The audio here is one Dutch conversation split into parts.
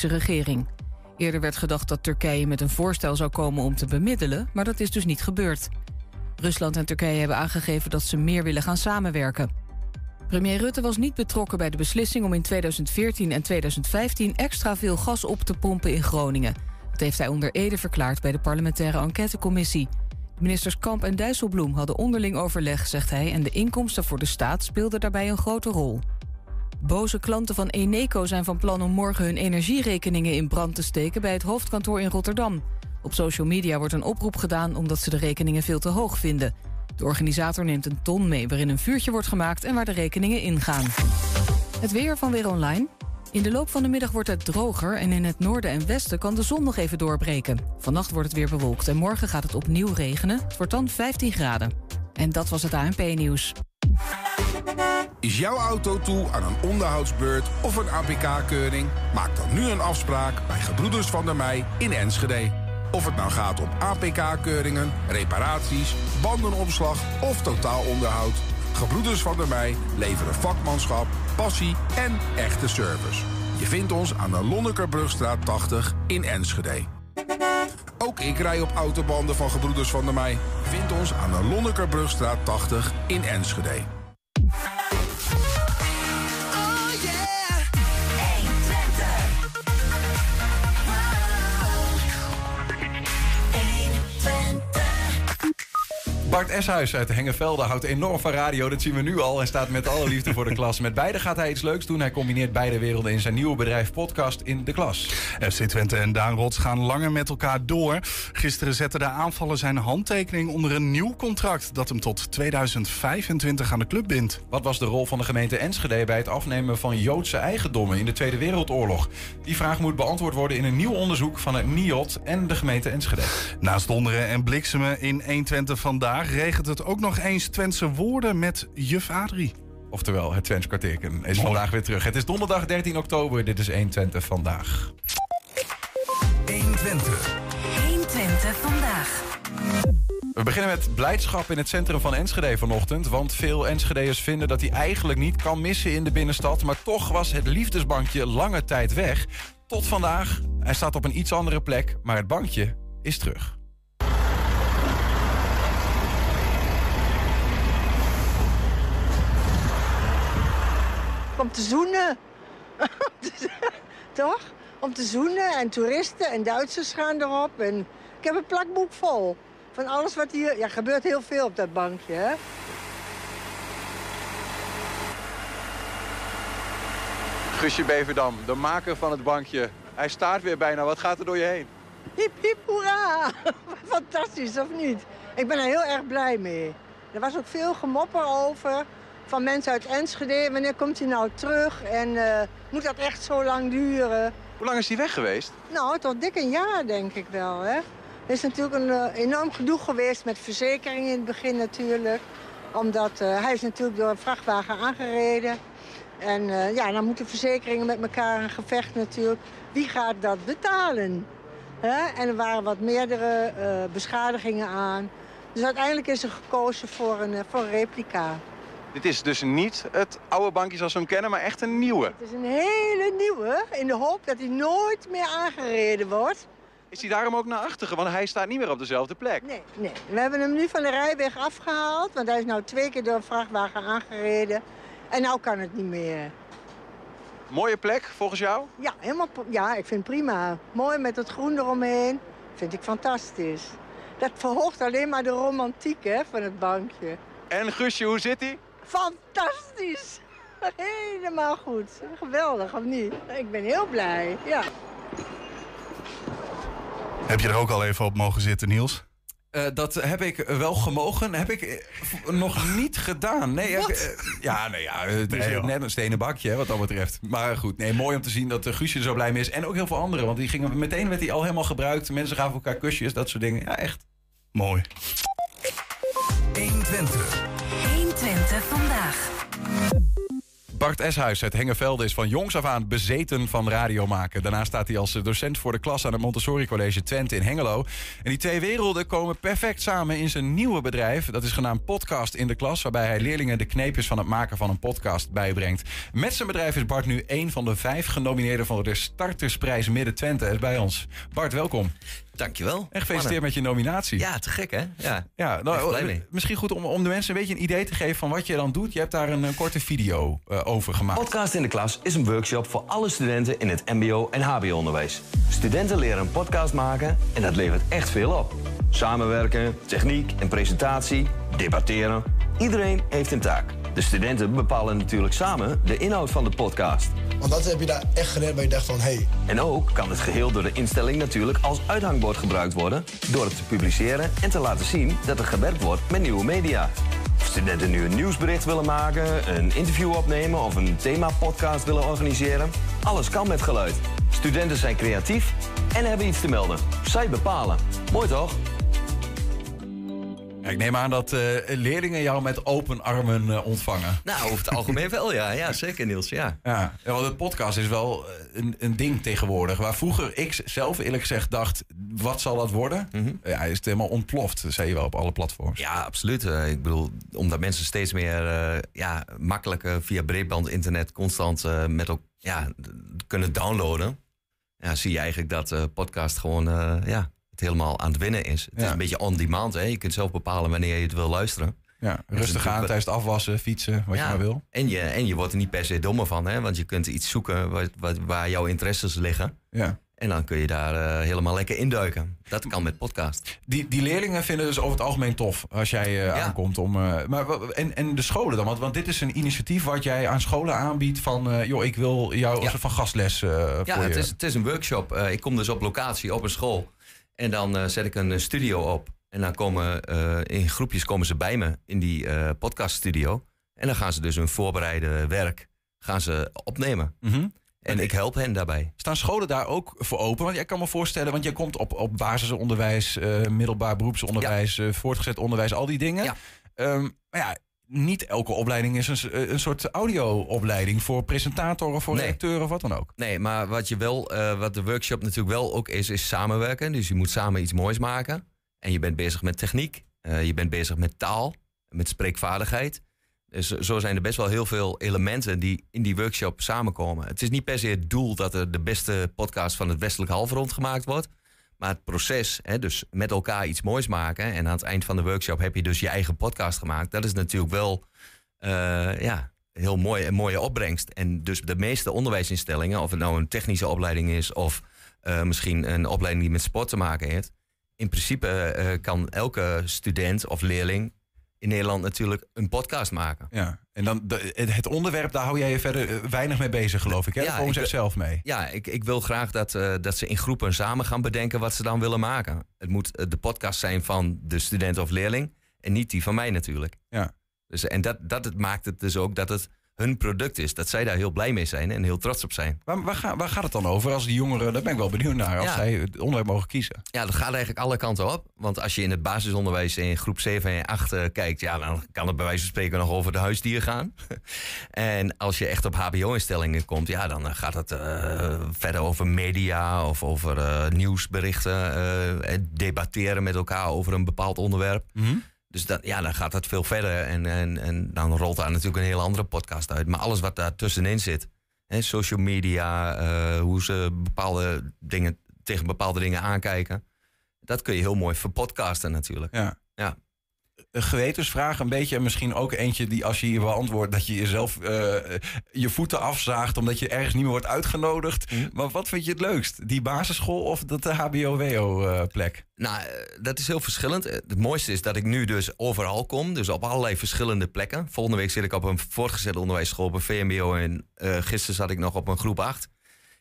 regering. Eerder werd gedacht dat Turkije met een voorstel zou komen om te bemiddelen, maar dat is dus niet gebeurd. Rusland en Turkije hebben aangegeven dat ze meer willen gaan samenwerken. Premier Rutte was niet betrokken bij de beslissing om in 2014 en 2015 extra veel gas op te pompen in Groningen. Dat heeft hij onder Ede verklaard bij de parlementaire enquêtecommissie. Ministers Kamp en Dijsselbloem hadden onderling overleg, zegt hij, en de inkomsten voor de staat speelden daarbij een grote rol. Boze klanten van Eneco zijn van plan om morgen hun energierekeningen in brand te steken bij het hoofdkantoor in Rotterdam. Op social media wordt een oproep gedaan omdat ze de rekeningen veel te hoog vinden. De organisator neemt een ton mee waarin een vuurtje wordt gemaakt en waar de rekeningen ingaan. Het weer van Weer Online. In de loop van de middag wordt het droger en in het noorden en westen kan de zon nog even doorbreken. Vannacht wordt het weer bewolkt en morgen gaat het opnieuw regenen. Het wordt dan 15 graden. En dat was het ANP-nieuws. Is jouw auto toe aan een onderhoudsbeurt of een APK-keuring? Maak dan nu een afspraak bij Gebroeders van der Mei in Enschede. Of het nou gaat om APK-keuringen, reparaties, bandenopslag of totaalonderhoud. Gebroeders van der Mei leveren vakmanschap, passie en echte service. Je vindt ons aan de Lonnekerbrugstraat 80 in Enschede. Ook ik rij op autobanden van Gebroeders van der Mei. Vind ons aan de Lonnekerbrugstraat 80 in Enschede. Bart Eshuis uit Hengevelde houdt enorm van radio. Dat zien we nu al en staat met alle liefde voor de klas. Met beide gaat hij iets leuks doen. Hij combineert beide werelden in zijn nieuwe bedrijf Podcast in de Klas. FC Twente en Daan Rots gaan langer met elkaar door. Gisteren zette de aanvaller zijn handtekening onder een nieuw contract... dat hem tot 2025 aan de club bindt. Wat was de rol van de gemeente Enschede bij het afnemen van Joodse eigendommen in de Tweede Wereldoorlog? Die vraag moet beantwoord worden in een nieuw onderzoek van het NIOT en de gemeente Enschede. Naast donderen en bliksemen in 120 vandaag regent het ook nog eens Twentse woorden met juf Adrie. Oftewel, het Twents kwartierken is vandaag weer terug. Het is donderdag 13 oktober. Dit is 120 vandaag. 120. 120 vandaag. We beginnen met blijdschap in het centrum van Enschede vanochtend. Want veel Enschedeërs vinden dat hij eigenlijk niet kan missen in de binnenstad. Maar toch was het liefdesbankje lange tijd weg. Tot vandaag. Hij staat op een iets andere plek, maar het bankje is terug. Om te zoenen. Toch? Om te zoenen en toeristen en Duitsers gaan erop. En ik heb een plakboek vol van alles wat hier... Ja, gebeurt heel veel op dat bankje, hè? Guusje Beverdam, de maker van het bankje. Hij staat weer bijna. Wat gaat er door je heen? Hip, hip, hoera! Fantastisch, of niet? Ik ben er heel erg blij mee. Er was ook veel gemopper over van mensen uit Enschede. Wanneer komt hij nou terug en uh, moet dat echt zo lang duren? Hoe lang is hij weg geweest? Nou, tot dik een jaar denk ik wel. Hè? Er is natuurlijk een uh, enorm gedoe geweest met verzekeringen in het begin natuurlijk. Omdat uh, hij is natuurlijk door een vrachtwagen aangereden. En ja, dan moeten verzekeringen met elkaar een gevecht natuurlijk. Wie gaat dat betalen? Hè? En er waren wat meerdere beschadigingen aan. Dus uiteindelijk is er gekozen voor een, voor een replica. Dit is dus niet het oude bankje zoals we hem kennen, maar echt een nieuwe. Het is een hele nieuwe, in de hoop dat hij nooit meer aangereden wordt. Is hij daarom ook naar achteren? Want hij staat niet meer op dezelfde plek. Nee, nee. We hebben hem nu van de rijweg afgehaald, want hij is nou twee keer door een vrachtwagen aangereden. En nou kan het niet meer. Mooie plek, volgens jou? Ja, helemaal, ja, ik vind het prima. Mooi met het groen eromheen. Vind ik fantastisch. Dat verhoogt alleen maar de romantiek hè, van het bankje. En Guusje, hoe zit hij? Fantastisch! Helemaal goed. Geweldig, of niet? Ik ben heel blij, ja. Heb je er ook al even op mogen zitten, Niels? Uh, dat heb ik wel gemogen. Heb ik eh, nog niet gedaan. Nee, heb, uh, ja, nee, ja, het is nee, net een stenen bakje wat dat betreft. Maar goed, nee, mooi om te zien dat Guusje er zo blij mee is. En ook heel veel anderen. Want die gingen, meteen werd hij al helemaal gebruikt. Mensen gaven elkaar kusjes, dat soort dingen. Ja, echt. Mooi. 120. 120 vandaag. Bart Eshuis uit Hengevelde is van jongs af aan bezeten van radio maken. Daarna staat hij als docent voor de klas aan het Montessori College Twente in Hengelo. En die twee werelden komen perfect samen in zijn nieuwe bedrijf. Dat is genaamd Podcast in de Klas, waarbij hij leerlingen de kneepjes van het maken van een podcast bijbrengt. Met zijn bedrijf is Bart nu een van de vijf genomineerden voor de Startersprijs Midden Twente. Bij ons. Bart, welkom. Dankjewel. En gefeliciteerd met je nominatie. Ja, te gek hè? Ja, Ja, nou, blij mee. misschien goed om, om de mensen een beetje een idee te geven van wat je dan doet. Je hebt daar een, een korte video eh, over gemaakt. Podcast in de klas is een workshop voor alle studenten in het MBO en HBO-onderwijs. Studenten leren een podcast maken en dat levert echt veel op. Samenwerken, techniek en presentatie, debatteren. Iedereen heeft een taak. De studenten bepalen natuurlijk samen de inhoud van de podcast. Want dat heb je daar echt geleerd waar je dacht van... hé, hey, En ook kan het geheel door de instelling natuurlijk als uithangbord gebruikt worden... door het te publiceren en te laten zien dat er gewerkt wordt met nieuwe media. Of studenten nu een nieuwsbericht willen maken, een interview opnemen... of een themapodcast willen organiseren. Alles kan met geluid. Studenten zijn creatief en hebben iets te melden. Zij bepalen. Mooi toch? Ik neem aan dat eh, leerlingen jou met open armen eh, ontvangen. Nou, over het algemeen wel, ja. Ja, zeker Niels, ja. Ja, ja, want het podcast is wel eh, een, een ding tegenwoordig. Waar vroeger ik zelf eerlijk gezegd dacht, wat zal dat worden? Ja, is het helemaal ontploft, zei je wel op alle platforms. Ja, absoluut. Ik bedoel, omdat mensen steeds meer ja, makkelijker via breedband internet constant met ook ja, kunnen downloaden. Ja, zie je eigenlijk dat podcast gewoon ja, het helemaal aan het winnen is. Het Ja. is een beetje on demand. Hè? Je kunt zelf bepalen wanneer je het wil luisteren. Ja, rustig aan tijdens het afwassen, fietsen, wat je maar wil. En je, en je wordt er niet per se dommer van, hè? want je kunt iets zoeken waar, waar, waar jouw interesses liggen. Ja. En dan kun je daar eh, helemaal lekker induiken. Dat kan met podcast. Die, die leerlingen vinden dus over het algemeen tof als jij eh, Ja. aankomt. Om, eh, maar, en, en de scholen dan? Want, want dit is een initiatief wat jij aan scholen aanbiedt van... joh, ik wil jou Ja. van gastles Ja, voor het je. is, het is een workshop. Ik kom dus op locatie op een school. En dan eh, zet ik een eh, studio op. En dan komen eh, in groepjes komen ze bij me in die eh podcaststudio. En dan gaan ze dus hun voorbereide werk gaan ze opnemen. Mhm. En ik help hen daarbij. Staan scholen daar ook voor open? Want jij kan me voorstellen, want jij komt op, op basisonderwijs, middelbaar beroepsonderwijs, voortgezet onderwijs, al die dingen. Ja. Ehm, maar ja, niet elke opleiding is een, s- een soort audio-opleiding voor presentatoren, voor Nee. redacteuren of wat dan ook. Nee, maar wat, je wel, eh, wat de workshop natuurlijk wel ook is, is samenwerken. Dus je moet samen iets moois maken. En je bent bezig met techniek. Eh, je bent bezig met taal, met spreekvaardigheid. Dus zo zijn er best wel heel veel elementen die in die workshop samenkomen. Het is niet per se het doel dat er de beste podcast van het westelijk halfrond gemaakt wordt. Maar het proces, hè, dus met elkaar iets moois maken. En aan het eind van de workshop heb je dus je eigen podcast gemaakt. Dat is natuurlijk wel eh, ja, heel mooi, mooie opbrengst. En dus de meeste onderwijsinstellingen, of het nou een technische opleiding is of eh, misschien een opleiding die met sport te maken heeft. In principe eh, kan elke student of leerling in Nederland natuurlijk een podcast maken. Ja. En dan de- het onderwerp, daar hou jij je verder eh, weinig mee bezig, geloof ik. Hè? Ja, komen ze zelf mee. Ja, ik, ik wil graag dat, eh, dat ze in groepen samen gaan bedenken wat ze dan willen maken. Het moet eh, de podcast zijn van de student of leerling en niet die van mij natuurlijk. Ja. Dus, en dat, dat het maakt het dus ook dat het hun product is. Dat zij daar heel blij mee zijn en heel trots op zijn. Waar, waar, ga- waar gaat het dan over als die jongeren, daar ben ik wel benieuwd naar, als Ja. zij het onderwerp mogen kiezen? Ja, dat gaat eigenlijk alle kanten op. Want als je in het basisonderwijs in groep 7 en 8 eh, kijkt, ja, dan kan het bij wijze van spreken nog over de huisdier gaan. en als je echt op HBO-instellingen komt, ja, dan eh, gaat het eh, verder over media of over nieuwsberichten, en debatteren met elkaar over een bepaald onderwerp. Dus dat, ja, dan gaat dat veel verder. En, en, en dan rolt daar natuurlijk een hele andere podcast uit. Maar alles wat daar tussenin zit, hè, social media, eh, hoe ze bepaalde dingen, tegen bepaalde dingen aankijken. Dat kun je heel mooi verpodcasten natuurlijk. Ja. Ja. Een gewetensvraag, een beetje en misschien ook eentje die als je hier beantwoordt... dat je jezelf eh, je voeten afzaagt omdat je ergens niet meer wordt uitgenodigd. Mhm. Maar wat vind je het leukst? Die basisschool of dat de HBO-WO-plek? Nou, eh, dat is heel verschillend. Eh, Het mooiste is dat ik nu dus overal kom. Dus op allerlei verschillende plekken. Volgende week zit ik op een voortgezet onderwijsschool op een VMBO. En eh, gisteren zat ik nog op een groep 8.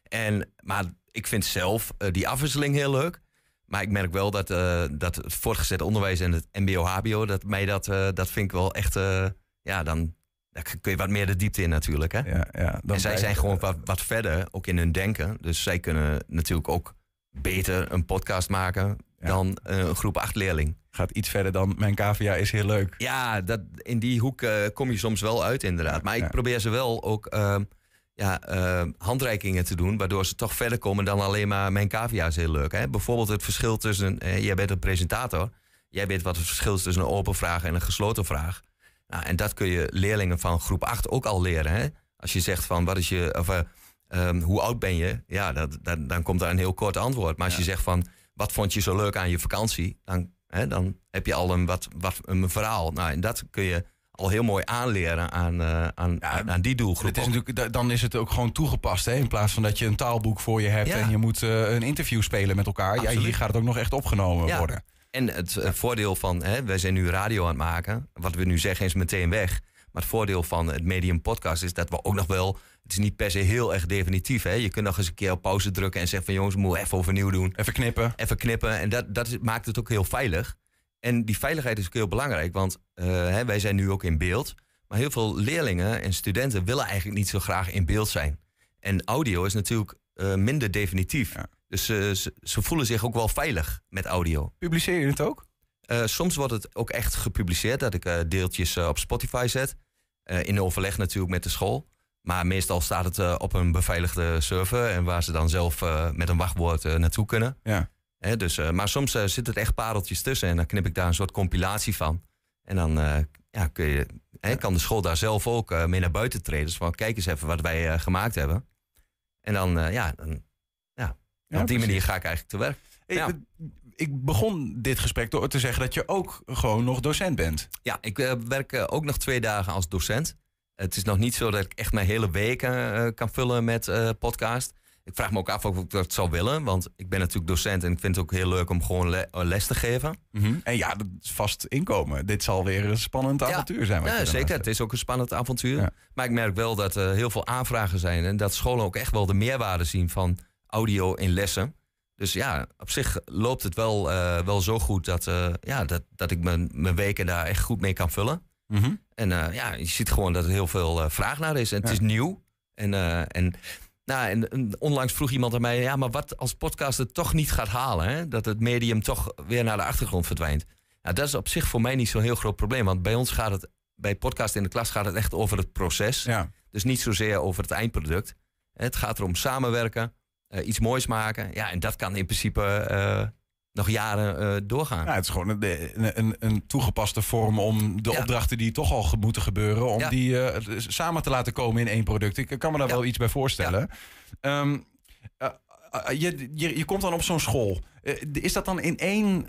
En, maar ik vind zelf eh, die afwisseling heel leuk. Maar ik merk wel dat, eh, dat het voortgezet onderwijs en het MBO-HBO... dat mij dat, eh, dat vind ik wel echt... eh, ja, dan kun je wat meer de diepte in natuurlijk. Hè? Ja, ja, dan en zij zijn gewoon wat, wat verder, ook in hun denken. Dus zij kunnen natuurlijk ook beter een podcast maken Ja. dan een groep 8 leerling. Gaat iets verder dan mijn cavia is heel leuk. Ja, dat, in die hoek kom je soms wel uit inderdaad. Maar ik probeer ze wel ook ehm, ja, eh, handreikingen te doen... waardoor ze toch verder komen dan alleen maar mijn cavia is heel leuk. Hè? Bijvoorbeeld het verschil tussen... eh, jij bent een presentator. Jij weet wat het verschil is tussen een open vraag en een gesloten vraag. Nou, en dat kun je leerlingen van groep 8 ook al leren. Hè? Als je zegt van wat is je... Of, eh, ehm, hoe oud ben je? Ja, dat, dat, dan komt daar een heel kort antwoord. Maar als je zegt van wat vond je zo leuk aan je vakantie? Dan, hè, dan heb je al een, wat, wat, een verhaal. Nou, en dat kun je al heel mooi aanleren aan, eh, aan, aan, aan die doelgroep. Het is natuurlijk, da- dan is het ook gewoon toegepast. Hè? In plaats van dat je een taalboek voor je hebt Ja. en je moet eh, een interview spelen met elkaar. Ja, hier gaat het ook nog echt opgenomen Ja. worden. En het voordeel van, hè, wij zijn nu radio aan het maken. Wat we nu zeggen is meteen weg. Maar het voordeel van het medium podcast is dat we ook nog wel... Het is niet per se heel erg definitief. Hè? Je kunt nog eens een keer op pauze drukken en zeggen van... jongens, we moeten even overnieuw doen. Even knippen. Even knippen. En dat, dat maakt het ook heel veilig. En die veiligheid is ook heel belangrijk. Want eh, hè, wij zijn nu ook in beeld. Maar heel veel leerlingen en studenten willen eigenlijk niet zo graag in beeld zijn. En audio is natuurlijk eh, minder definitief. Dus eh, ze, ze voelen zich ook wel veilig met audio. Publiceer je het ook? Soms wordt het ook echt gepubliceerd dat ik deeltjes op Spotify zet. In overleg natuurlijk met de school. Maar meestal staat het op een beveiligde server. En waar ze dan zelf met een wachtwoord naartoe kunnen. Ja. Dus, eh, maar soms eh, zit het echt pareltjes tussen. En dan knip ik daar een soort compilatie van. En dan eh, ja, kun je, kan de school daar zelf ook mee naar buiten treden. Dus van kijk eens even wat wij gemaakt hebben. En dan, ja, dan, ja, Ja, op die manier ga ik eigenlijk te werk. Ja. Ik begon dit gesprek door te zeggen dat je ook gewoon nog docent bent. Ja, ik werk ook nog twee dagen als docent. Het is nog niet zo dat ik echt mijn hele week eh, kan vullen met podcast. Ik vraag me ook af of ik dat zou willen. Want ik ben natuurlijk docent en ik vind het ook heel leuk om gewoon le- eh, les te geven. En ja, dat is vast inkomen. Dit zal weer een spannend avontuur zijn. Ja, zeker. Het is ook een spannend avontuur. Maar ik merk wel dat er heel veel aanvragen zijn. En dat scholen ook echt wel de meerwaarde zien van audio in lessen. Dus ja, op zich loopt het wel, eh, wel zo goed dat, eh, ja, dat, dat ik mijn, mijn weken daar echt goed mee kan vullen. Mhm. En eh, ja, je ziet gewoon dat er heel veel eh, vraag naar is. En het is nieuw. En, eh, en, nou, en, en onlangs vroeg iemand aan mij... ja, maar wat als podcast het toch niet gaat halen? Hè? Dat het medium toch weer naar de achtergrond verdwijnt. Nou, dat is op zich voor mij niet zo'n heel groot probleem. Want bij ons gaat het... bij podcast in de klas gaat het echt over het proces. Dus niet zozeer over het eindproduct. Het gaat erom samenwerken, eh, iets moois maken. Ja, en dat kan in principe eh, nog jaren eh, doorgaan. Ja, het is gewoon een, een, een, toegepaste vorm om de opdrachten die toch al moeten gebeuren, om Ja. die eh, samen te laten komen in één product. Ik kan me daar wel iets bij voorstellen. Ehm, eh, je, je, je komt dan op zo'n school. Is dat dan in één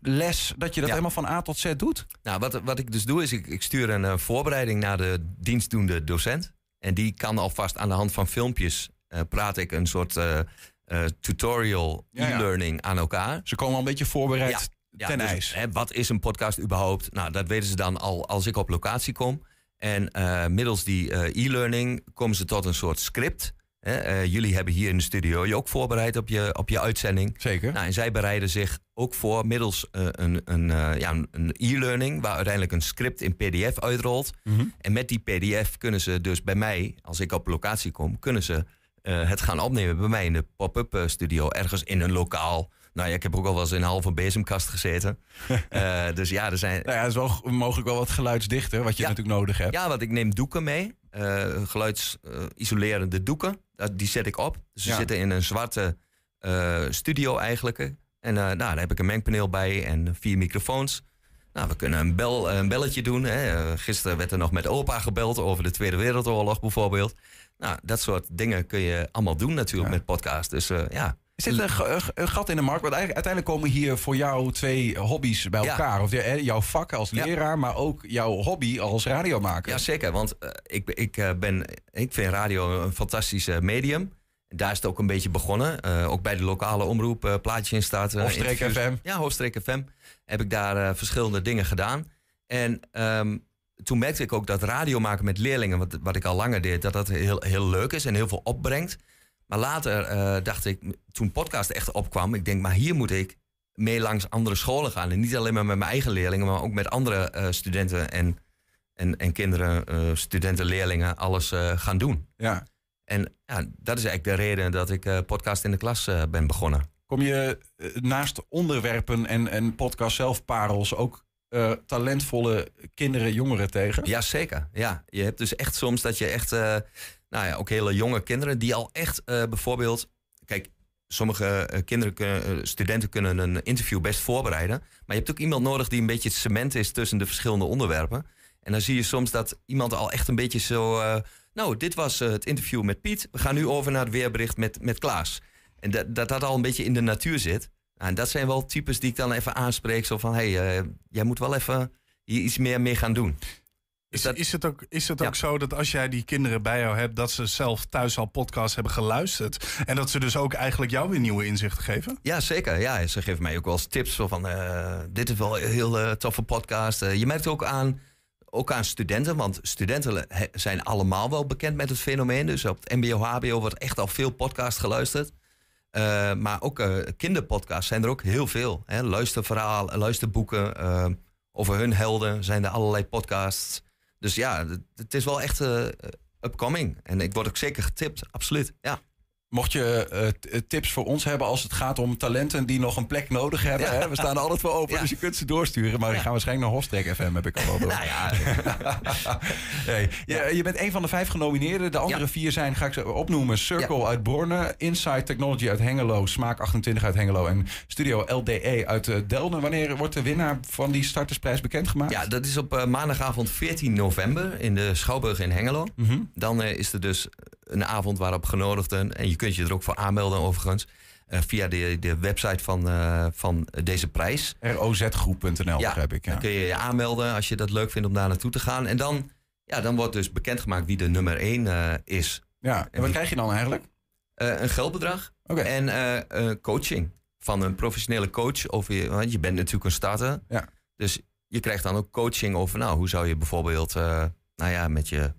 les dat je dat helemaal van A tot Z doet? Nou, wat, wat ik dus doe is, ik, ik stuur een voorbereiding naar de dienstdoende docent. En die kan alvast aan de hand van filmpjes praat ik een soort eh, tutorial Ja, ja. e-learning aan elkaar. Ze komen al een beetje voorbereid ten dus, ijs. hè, wat is een podcast überhaupt? Nou, dat weten ze dan al als ik op locatie kom. En eh, middels die eh, e-learning komen ze tot een soort script. Hè, jullie hebben hier in de studio je ook voorbereid op je, op je uitzending. Zeker. Nou, en zij bereiden zich ook voor middels een, een, ja, een- een e-learning... waar uiteindelijk een script in pdf uitrolt. Mhm. En met die pdf kunnen ze dus bij mij, als ik op locatie kom... kunnen ze eh, het gaan opnemen bij mij in de pop-up eh, studio... ergens in een lokaal. Nou ja, ik heb ook al wel eens in een halve bezemkast gezeten. Eh, dus ja, er zijn... Nou ja, het is wel mogelijk wel wat geluidsdichter, wat je natuurlijk nodig hebt. Ja, want ik neem doeken mee. geluidsisolerende doeken. Die zet ik op. Dus ze Ja. zitten in een zwarte studio eigenlijk. En nou, daar heb ik een mengpaneel bij en vier microfoons. Nou, we kunnen een, bel, een belletje doen. Hè. Gisteren werd er nog met opa gebeld over de Tweede Wereldoorlog bijvoorbeeld. Nou, dat soort dingen kun je allemaal doen natuurlijk met podcast. Dus eh, ja. Is dit een, gat in de markt? Want uiteindelijk komen hier voor jou twee hobby's bij Ja. elkaar. Of de- jouw vak als Ja. leraar, maar ook jouw hobby als radiomaker. Ja, zeker. Want eh, ik, ik, eh, ben, ik vind radio een fantastisch medium. Daar is het ook een beetje begonnen. Ook bij de lokale omroep, plaatje in staat. interviews. FM. Ja, Hoofdstreek FM. Heb ik daar verschillende dingen gedaan. En ehm, toen merkte ik ook dat radio maken met leerlingen, wat, wat ik al langer deed, dat dat heel, heel leuk is en heel veel opbrengt. Maar later eh, dacht ik, toen podcast echt opkwam, ik denk, maar hier moet ik mee langs andere scholen gaan. En niet alleen maar met mijn eigen leerlingen, maar ook met andere eh, studenten en, en, en kinderen, eh, studenten, leerlingen, alles gaan doen. Ja. En ja, dat is eigenlijk de reden dat ik podcast in de klas ben begonnen. Kom je naast onderwerpen en, en podcast zelf parels ook eh, talentvolle kinderen, jongeren tegen? Ja, zeker. Ja, je hebt dus echt soms dat je echt, eh, nou ja, ook hele jonge kinderen die al echt eh, bijvoorbeeld, kijk, sommige kinderen, studenten kunnen een interview best voorbereiden, maar je hebt ook iemand nodig die een beetje cement is tussen de verschillende onderwerpen. En dan zie je soms dat iemand al echt een beetje zo, nou, dit was het interview met Piet, we gaan nu over naar het weerbericht met, met Klaas. En dat, dat dat al een beetje in de natuur zit. En dat zijn wel types die ik dan even aanspreek. Zo van, hé, hey, eh, jij moet wel even hier iets meer mee gaan doen. Is, is het ook, is het ook zo dat als jij die kinderen bij jou hebt, dat ze zelf thuis al podcasts hebben geluisterd? En dat ze dus ook eigenlijk jou weer nieuwe inzichten geven? Ja, zeker. Ja, ze geven mij ook wel eens tips zo van, eh, dit is wel een heel eh, toffe podcast. Je merkt ook aan, ook aan studenten, want studenten zijn allemaal wel bekend met het fenomeen. Dus op het mbo, hbo wordt echt al veel podcast geluisterd. Eh, maar ook eh, kinderpodcasts zijn er ook heel veel. Hè? Luisterverhaal, luisterboeken. eh, over hun helden zijn er allerlei podcasts. Dus ja, het- is wel echt upcoming. En ik word ook zeker getipt, absoluut. Ja. Mocht je eh, eh, tips voor ons hebben als het gaat om talenten die nog een plek nodig hebben. Ja. Hè? We staan er altijd voor open, Ja. dus je kunt ze doorsturen. Maar die gaan waarschijnlijk naar Hostrek FM, heb ik al wel door. Nou ja, je, je bent een van de vijf genomineerden. De andere Ja. vier zijn, ga ik ze opnoemen, Circle uit Borne, Inside Technology uit Hengelo, Smaak 28 uit Hengelo en Studio LDE uit eh, Delden. Wanneer wordt de winnaar van die startersprijs bekendgemaakt? Ja, dat is op maandagavond 14 november in de Schouwburg in Hengelo. Mhm. Dan is er dus een avond waarop genodigden, en je kunt je er ook voor aanmelden overigens, eh, via de, de website van, eh, van deze prijs. rozgroep.nl begrijp ik. Ja. dan kun je je aanmelden als je dat leuk vindt om daar naartoe te gaan. En dan, ja, dan wordt dus bekendgemaakt wie de nummer 1 is. ja. En wat krijg je dan eigenlijk? Eh, een geldbedrag Oké. en eh, eh, coaching van een professionele coach. Over je, want je bent natuurlijk een starter. Ja. Dus je krijgt dan ook coaching over, nou, hoe zou je bijvoorbeeld, eh, nou ja, met je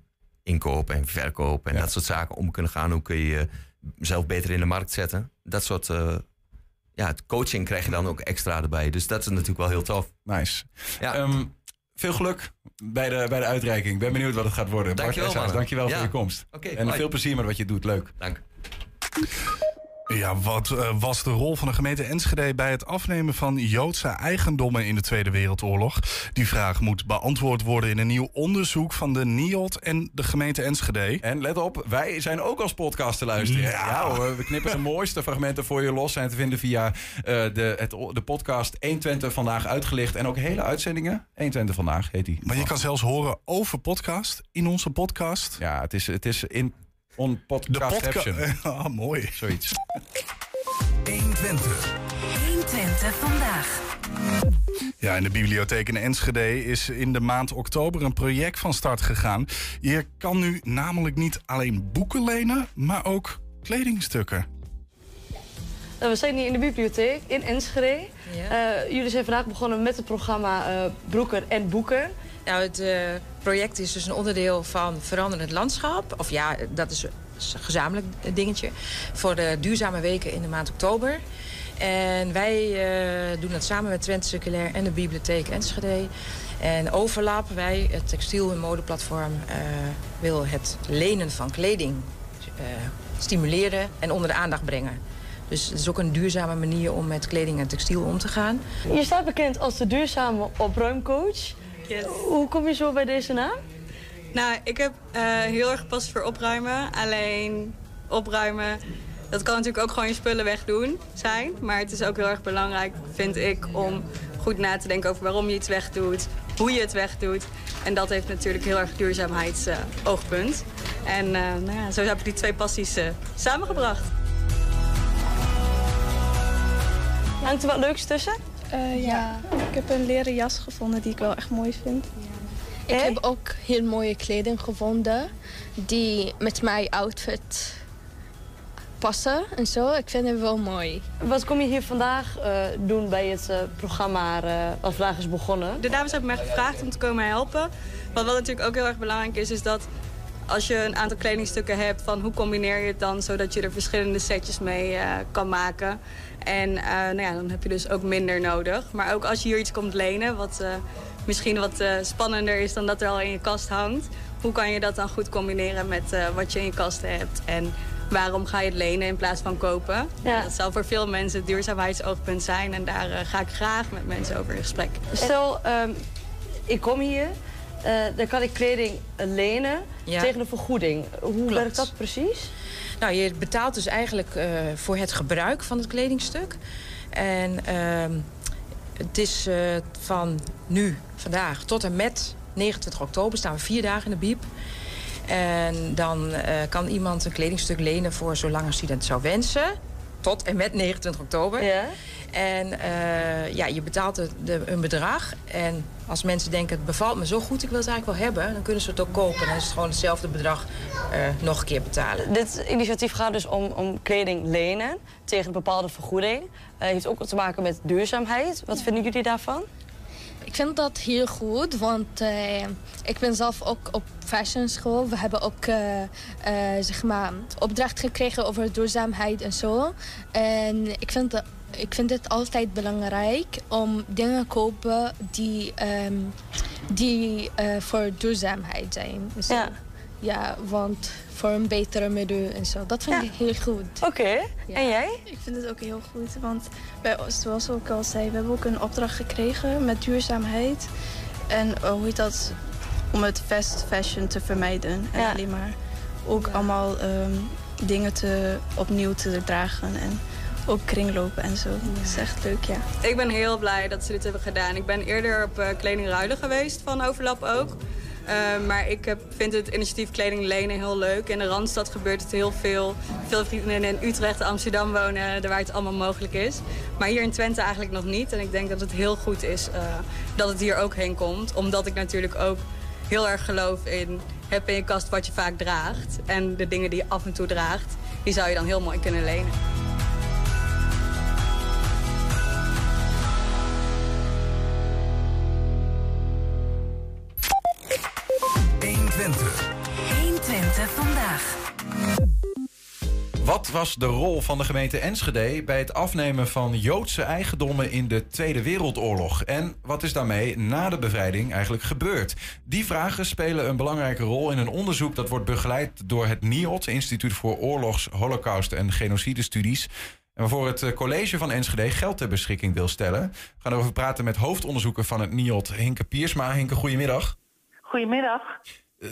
inkoop en verkoop en Ja. dat soort zaken om kunnen gaan. Hoe kun je jezelf beter in de markt zetten? Dat soort, eh, ja, het coaching krijg je dan ook extra erbij. Dus dat is natuurlijk wel heel tof. Nice. Ja. Ehm, veel geluk bij de, bij de uitreiking. Ik ben benieuwd wat het gaat worden. Dankjewel, Bart Essaas, mannen. dankjewel Ja. voor je komst. Oké, en veel plezier met wat je doet. Leuk. Dank. Ja, wat eh, was de rol van de gemeente Enschede bij het afnemen van Joodse eigendommen in de Tweede Wereldoorlog? Die vraag moet beantwoord worden in een nieuw onderzoek van de NIOD en de gemeente Enschede. En let op, wij zijn ook als podcast te luisteren. Ja, hoor, we knippen de mooiste fragmenten voor je los. Zijn te vinden via eh, de, het, de podcast 120 vandaag uitgelicht. En ook hele uitzendingen. 120 vandaag heet die. Maar je kan zelfs horen over podcast in onze podcast. Ja, het is, het is in on De podcast. podcast. Ah, mooi. Zoiets. 120. 120 vandaag. Ja, in de bibliotheek in Enschede is in de maand oktober een project van start gegaan. Je kan nu namelijk niet alleen boeken lenen, maar ook kledingstukken. Eh, we zijn hier in de bibliotheek in Enschede. Ja. Eh, jullie zijn vandaag begonnen met het programma eh, Broeken en Boeken. Nou, het eh, project is dus een onderdeel van Veranderend Landschap. Of ja, dat is een gezamenlijk dingetje. Voor de duurzame weken in de maand oktober. En wij eh, doen dat samen met Twente Circulair en de Bibliotheek Enschede. En Overlap, wij, het textiel- en modeplatform, eh, wil het lenen van kleding stimuleren en onder de aandacht brengen. Dus het is ook een duurzame manier om met kleding en textiel om te gaan. Je staat bekend als de duurzame opruimcoach. Hoe kom je zo bij deze naam? Nou, ik heb eh, heel erg gepast voor opruimen. Alleen opruimen, dat kan natuurlijk ook gewoon je spullen wegdoen zijn. Maar het is ook heel erg belangrijk, vind ik, om goed na te denken over waarom je iets wegdoet. Hoe je het wegdoet. En dat heeft natuurlijk heel erg duurzaamheidsoogpunt. en eh, nou ja, zo heb ik die twee passies eh, samengebracht. Hangt er wat leuks tussen? Eh, ja, ik heb een leren jas gevonden die ik wel echt mooi vind. Ik heb ook heel mooie kleding gevonden die met mijn outfit passen en zo. Ik vind het wel mooi. Wat kom je hier vandaag eh, doen bij het eh, programma eh, wat vandaag is begonnen? De dames hebben mij gevraagd om te komen helpen. Wat natuurlijk ook heel erg belangrijk is, is dat als je een aantal kledingstukken hebt, van hoe combineer je het dan zodat je er verschillende setjes mee eh, kan maken. En eh, nou ja, dan heb je dus ook minder nodig. Maar ook als je hier iets komt lenen, wat eh, misschien wat eh, spannender is dan dat er al in je kast hangt. Hoe kan je dat dan goed combineren met wat je in je kast hebt? En waarom ga je het lenen in plaats van kopen? Dat zal voor veel mensen het duurzaamheidsoogpunt zijn. En daar ga ik graag met mensen over in gesprek. Stel, ehm, ik kom hier, uh, dan kan ik kleding lenen tegen een vergoeding. Hoe werkt dat precies? Nou, je betaalt dus eigenlijk uh, voor het gebruik van het kledingstuk. En ehm, het is van nu, vandaag, tot en met 29 oktober staan we vier dagen in de biep. En dan kan iemand een kledingstuk lenen voor zolang als hij dat zou wensen. Tot en met 29 oktober. Ja. En uh, ja, je betaalt de, de, een bedrag. En als mensen denken, het bevalt me zo goed, ik wil het eigenlijk wel hebben... dan kunnen ze het ook kopen. Dan is het gewoon hetzelfde bedrag uh, nog een keer betalen. Dit initiatief gaat dus om, om kleding lenen tegen een bepaalde vergoeding. Uh, heeft ook te maken met duurzaamheid. Wat vinden jullie daarvan? Ik vind dat heel goed, want uh, ik ben zelf ook op fashion school. We hebben ook uh, uh, zeg maar opdracht gekregen over duurzaamheid en zo. En ik vind, dat, ik vind het altijd belangrijk om dingen te kopen die, um, die voor duurzaamheid zijn. Ja. ja, want voor een betere milieu en zo. Dat vind ik heel goed. Oké, en jij? Ik vind het ook heel goed, want bij, zoals ik al zei, we hebben ook een opdracht gekregen met duurzaamheid. En uh, hoe heet dat? Om het fast fashion te vermijden. En alleen maar ook allemaal um, dingen te, opnieuw te dragen. En ook kringlopen en zo. Dat is echt leuk, ja. Ik ben heel blij dat ze dit hebben gedaan. Ik ben eerder op uh, kledingruilen geweest van Overlap ook. Uh, maar ik heb, vind het initiatief Kleding Lenen heel leuk. In de Randstad gebeurt het heel veel. Veel vrienden in Utrecht, Amsterdam wonen, daar waar het allemaal mogelijk is. Maar hier in Twente eigenlijk nog niet. En ik denk dat het heel goed is uh, dat het hier ook heen komt. Omdat ik natuurlijk ook heel erg geloof in... heb in je kast wat je vaak draagt. En de dingen die je af en toe draagt, die zou je dan heel mooi kunnen lenen. Vandaag. Wat was de rol van de gemeente Enschede bij het afnemen van Joodse eigendommen in de Tweede Wereldoorlog? En wat is daarmee na de bevrijding eigenlijk gebeurd? Die vragen spelen een belangrijke rol in een onderzoek dat wordt begeleid door het NIOT, Instituut voor Oorlogs, Holocaust en Genocidestudies. En waarvoor het eh, college van Enschede geld ter beschikking wil stellen. We gaan erover praten met hoofdonderzoeker van het NIOT, Hinke Piersma. Hinke, goedemiddag. Goedemiddag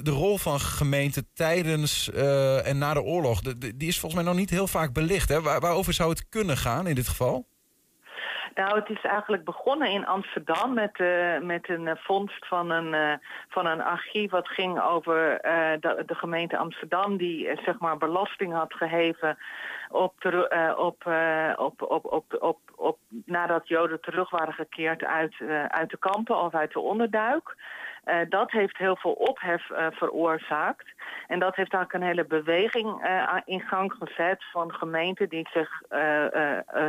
de rol van gemeenten tijdens uh, en na de oorlog, die is volgens mij nog niet heel vaak belicht. Hè? Waar, waarover zou het kunnen gaan in dit geval? Nou, het is eigenlijk begonnen in Amsterdam met, uh, met een vondst van een, uh, van een archief wat ging over de, de, gemeente Amsterdam die zeg maar belasting had geheven op, op, op, op, op, op, op, nadat Joden terug waren gekeerd uit, uit de kampen of uit de onderduik. Dat heeft heel veel ophef veroorzaakt. En dat heeft eigenlijk een hele beweging in gang gezet van gemeenten die zich,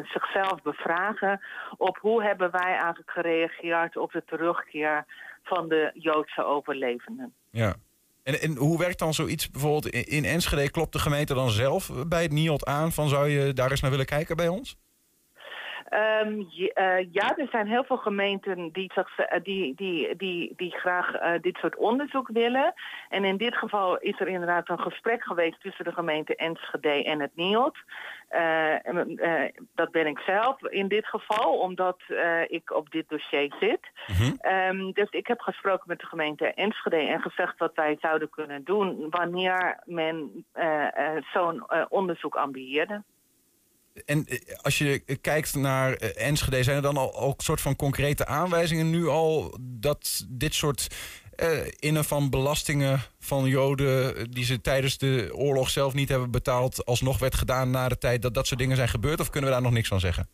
zichzelf bevragen op hoe hebben wij eigenlijk gereageerd op de terugkeer van de Joodse overlevenden. Ja. En, en hoe werkt dan zoiets bijvoorbeeld in Enschede? Klopt de gemeente dan zelf bij het NIOD aan van zou je daar eens naar willen kijken bij ons? Um, ja, er zijn heel veel gemeenten die, uh, die, die, die, die graag uh, dit soort onderzoek willen. En in dit geval is er inderdaad een gesprek geweest tussen de gemeente Enschede en het NIOD. dat ben ik zelf in dit geval, omdat ik op dit dossier zit. Mm um, dus ik heb gesproken met de gemeente Enschede en gezegd wat wij zouden kunnen doen wanneer men zo'n onderzoek ambieerde. En eh, als je kijkt naar eh, Enschede, zijn er dan al ook soort van concrete aanwijzingen nu al dat dit soort uh, van belastingen van Joden die ze tijdens de oorlog zelf niet hebben betaald, alsnog werd gedaan na de tijd dat dat soort dingen zijn gebeurd? Of kunnen we daar nog niks van zeggen?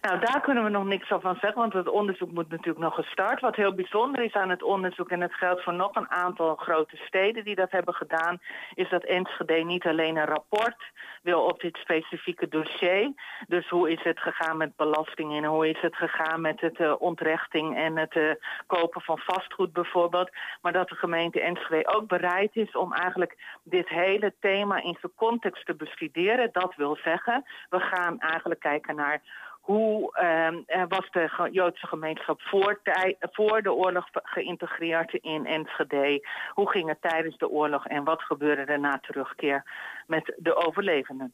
Nou, daar kunnen we nog niks van zeggen, want het onderzoek moet natuurlijk nog gestart. Wat heel bijzonder is aan het onderzoek, en het geldt voor nog een aantal grote steden die dat hebben gedaan, is dat Enschede niet alleen een rapport wil op dit specifieke dossier. Dus hoe is het gegaan met belasting en hoe is het gegaan met het uh, ontrechting en het uh, kopen van vastgoed bijvoorbeeld. Maar dat de gemeente Enschede ook bereid is om eigenlijk dit hele thema in zijn context te bestuderen. Dat wil zeggen, we gaan eigenlijk kijken naar hoe ehm, was de Joodse gemeenschap voor, voor de oorlog geïntegreerd in Enschede? Hoe ging het tijdens de oorlog en wat gebeurde er na terugkeer met de overlevenden?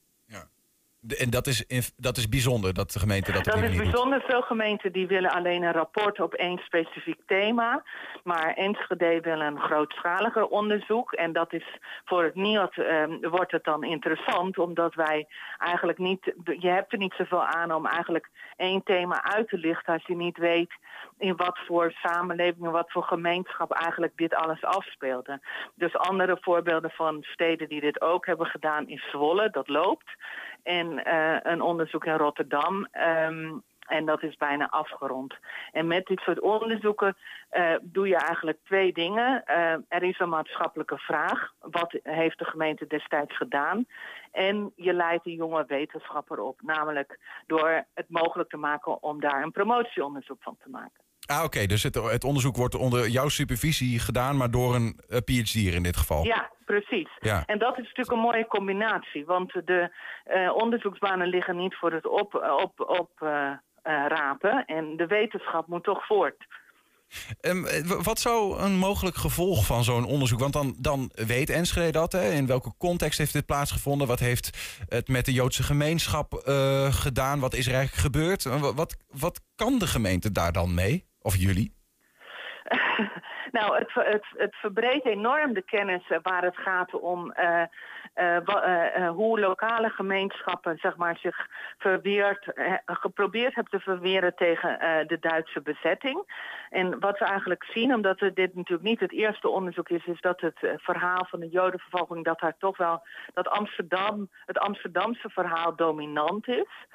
En dat is, dat is bijzonder, dat de gemeente dat Dat is bijzonder. Veel gemeenten die willen alleen een rapport op één specifiek thema. Maar Enschede wil een grootschaliger onderzoek. En dat is voor het NIOD um, wordt het dan interessant. Omdat wij eigenlijk niet... Je hebt er niet zoveel aan om eigenlijk één thema uit te lichten... als je niet weet in wat voor samenleving en wat voor gemeenschap eigenlijk dit alles afspeelde. Dus andere voorbeelden van steden die dit ook hebben gedaan is Zwolle, dat loopt. En uh, een onderzoek in Rotterdam. Um, en dat is bijna afgerond. En met dit soort onderzoeken uh, doe je eigenlijk twee dingen. Uh, er is een maatschappelijke vraag. Wat heeft de gemeente destijds gedaan? En je leidt een jonge wetenschapper op. Namelijk door het mogelijk te maken om daar een promotieonderzoek van te maken. Ah, oké. Dus het, het, onderzoek wordt onder jouw supervisie gedaan, maar door een uh, PhD in dit geval. Ja, precies. Ja. En dat is natuurlijk een mooie combinatie. Want de uh, onderzoeksbanen liggen niet voor het op, op, op uh, rapen. En de wetenschap moet toch voort. Um, wat zou een mogelijk gevolg van zo'n onderzoek? Want dan, dan weet Enschede dat. Hè? In welke context heeft dit plaatsgevonden? Wat heeft het met de Joodse gemeenschap uh, gedaan? Wat is er eigenlijk gebeurd? Wat, wat kan de gemeente daar dan mee? Of jullie? nou, het, het, het verbreedt enorm de kennis waar het gaat om uh, uh, hoe lokale gemeenschappen zeg maar, zich verweerd, geprobeerd hebben te verweren tegen de Duitse bezetting. En wat we eigenlijk zien, omdat dit natuurlijk niet het eerste onderzoek is, is dat het verhaal van de Jodenvervolging, dat daar toch wel dat Amsterdam, het Amsterdamse verhaal dominant is.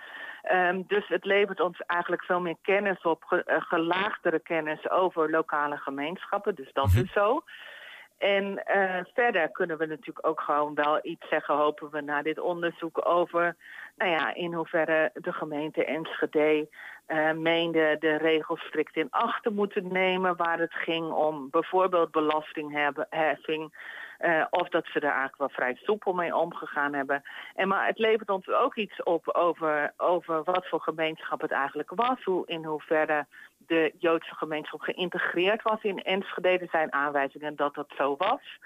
Um, dus het levert ons eigenlijk veel meer kennis op, ge, uh, gelaagdere kennis over lokale gemeenschappen. Dus dat mm -hmm. is zo. En uh, verder kunnen we natuurlijk ook gewoon wel iets zeggen, hopen we, na dit onderzoek over, nou ja, in hoeverre de gemeente Enschede uh, meende de regels strikt in acht te moeten nemen, waar het ging om bijvoorbeeld belastingheffing, uh, of dat ze er eigenlijk wel vrij soepel mee omgegaan hebben. En maar het levert ons ook iets op over, over wat voor gemeenschap het eigenlijk was. Hoe, in hoeverre de Joodse gemeenschap geïntegreerd was in Enschede. Er zijn aanwijzingen dat dat zo was.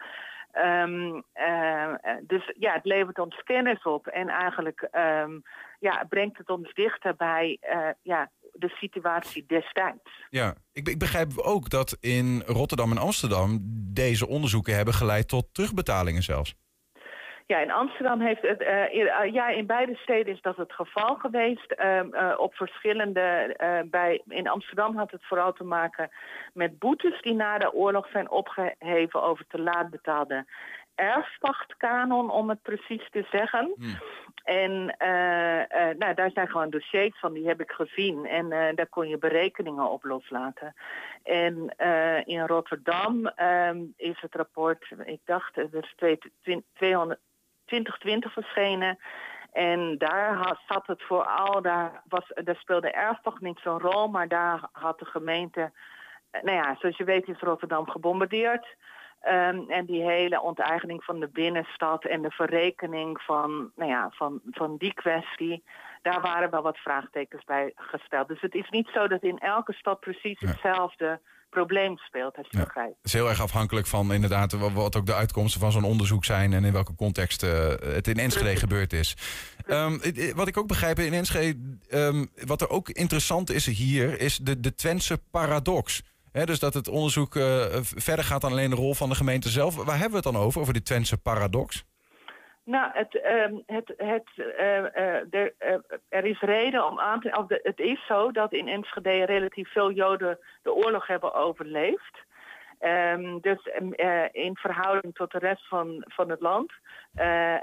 Um, uh, dus ja, het levert ons kennis op en eigenlijk um, ja, brengt het ons dichter bij uh, ja, de situatie destijds. Ja, ik, ik, begrijp ook dat in Rotterdam en Amsterdam deze onderzoeken hebben geleid tot terugbetalingen zelfs. Ja, in Amsterdam heeft het, uh, ja, in beide steden is dat het geval geweest. Uh, uh, op verschillende, bij, in Amsterdam had het vooral te maken met boetes die na de oorlog zijn opgeheven over te laat betaalde erfpachtkanon, om het precies te zeggen. Hmm. En nou, daar zijn gewoon dossiers van, die heb ik gezien. En daar kon je berekeningen op loslaten. En in Rotterdam um, is het rapport, ik dacht, het is 200, 2020 verschenen. En daar had, zat het vooral, daar, was, daar speelde erfpacht niet zo'n rol, maar daar had de gemeente, nou ja, zoals je weet is Rotterdam gebombardeerd. Um, en die hele onteigening van de binnenstad en de verrekening van, nou ja, van, van die kwestie, daar waren wel wat vraagtekens bij gesteld. Dus het is niet zo dat in elke stad precies hetzelfde probleem speelt, als je ja. begrijpt. Het is heel erg afhankelijk van inderdaad wat ook de uitkomsten van zo'n onderzoek zijn en in welke context uh, het in Enschede Precies. gebeurd is. Um, wat ik ook begrijp in Enschede, um, wat er ook interessant is hier, is de, de Twentse paradox. He, dus dat het onderzoek uh, verder gaat dan alleen de rol van de gemeente zelf. Waar hebben we het dan over, over die Twentse paradox? Nou, het, uh, het, het, uh, er, er, is reden om aan te... Het is zo dat in Enschede relatief veel Joden de oorlog hebben overleefd. Um, dus in verhouding tot de rest van, van het land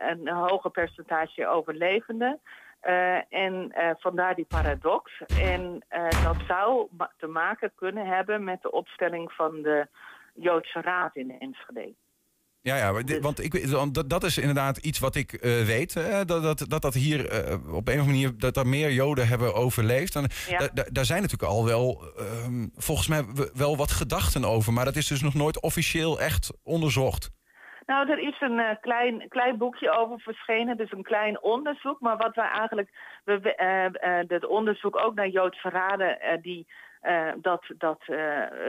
een hoger percentage overlevenden. En vandaar die paradox. En dat zou te maken kunnen hebben met de opstelling van de Joodse Raad in Enschede. Ja, ja, want ik, dat, dat is inderdaad iets wat ik uh, weet. Hè, dat, dat, dat dat hier uh, op een of andere manier dat er meer Joden hebben overleefd. En ja. daar zijn natuurlijk al wel, uh, volgens mij, wel wat gedachten over. Maar dat is dus nog nooit officieel echt onderzocht. Nou, er is een uh, klein, klein boekje over verschenen, dus een klein onderzoek. Maar wat wij eigenlijk, we, het onderzoek ook naar Joods verraden, die, dat, dat,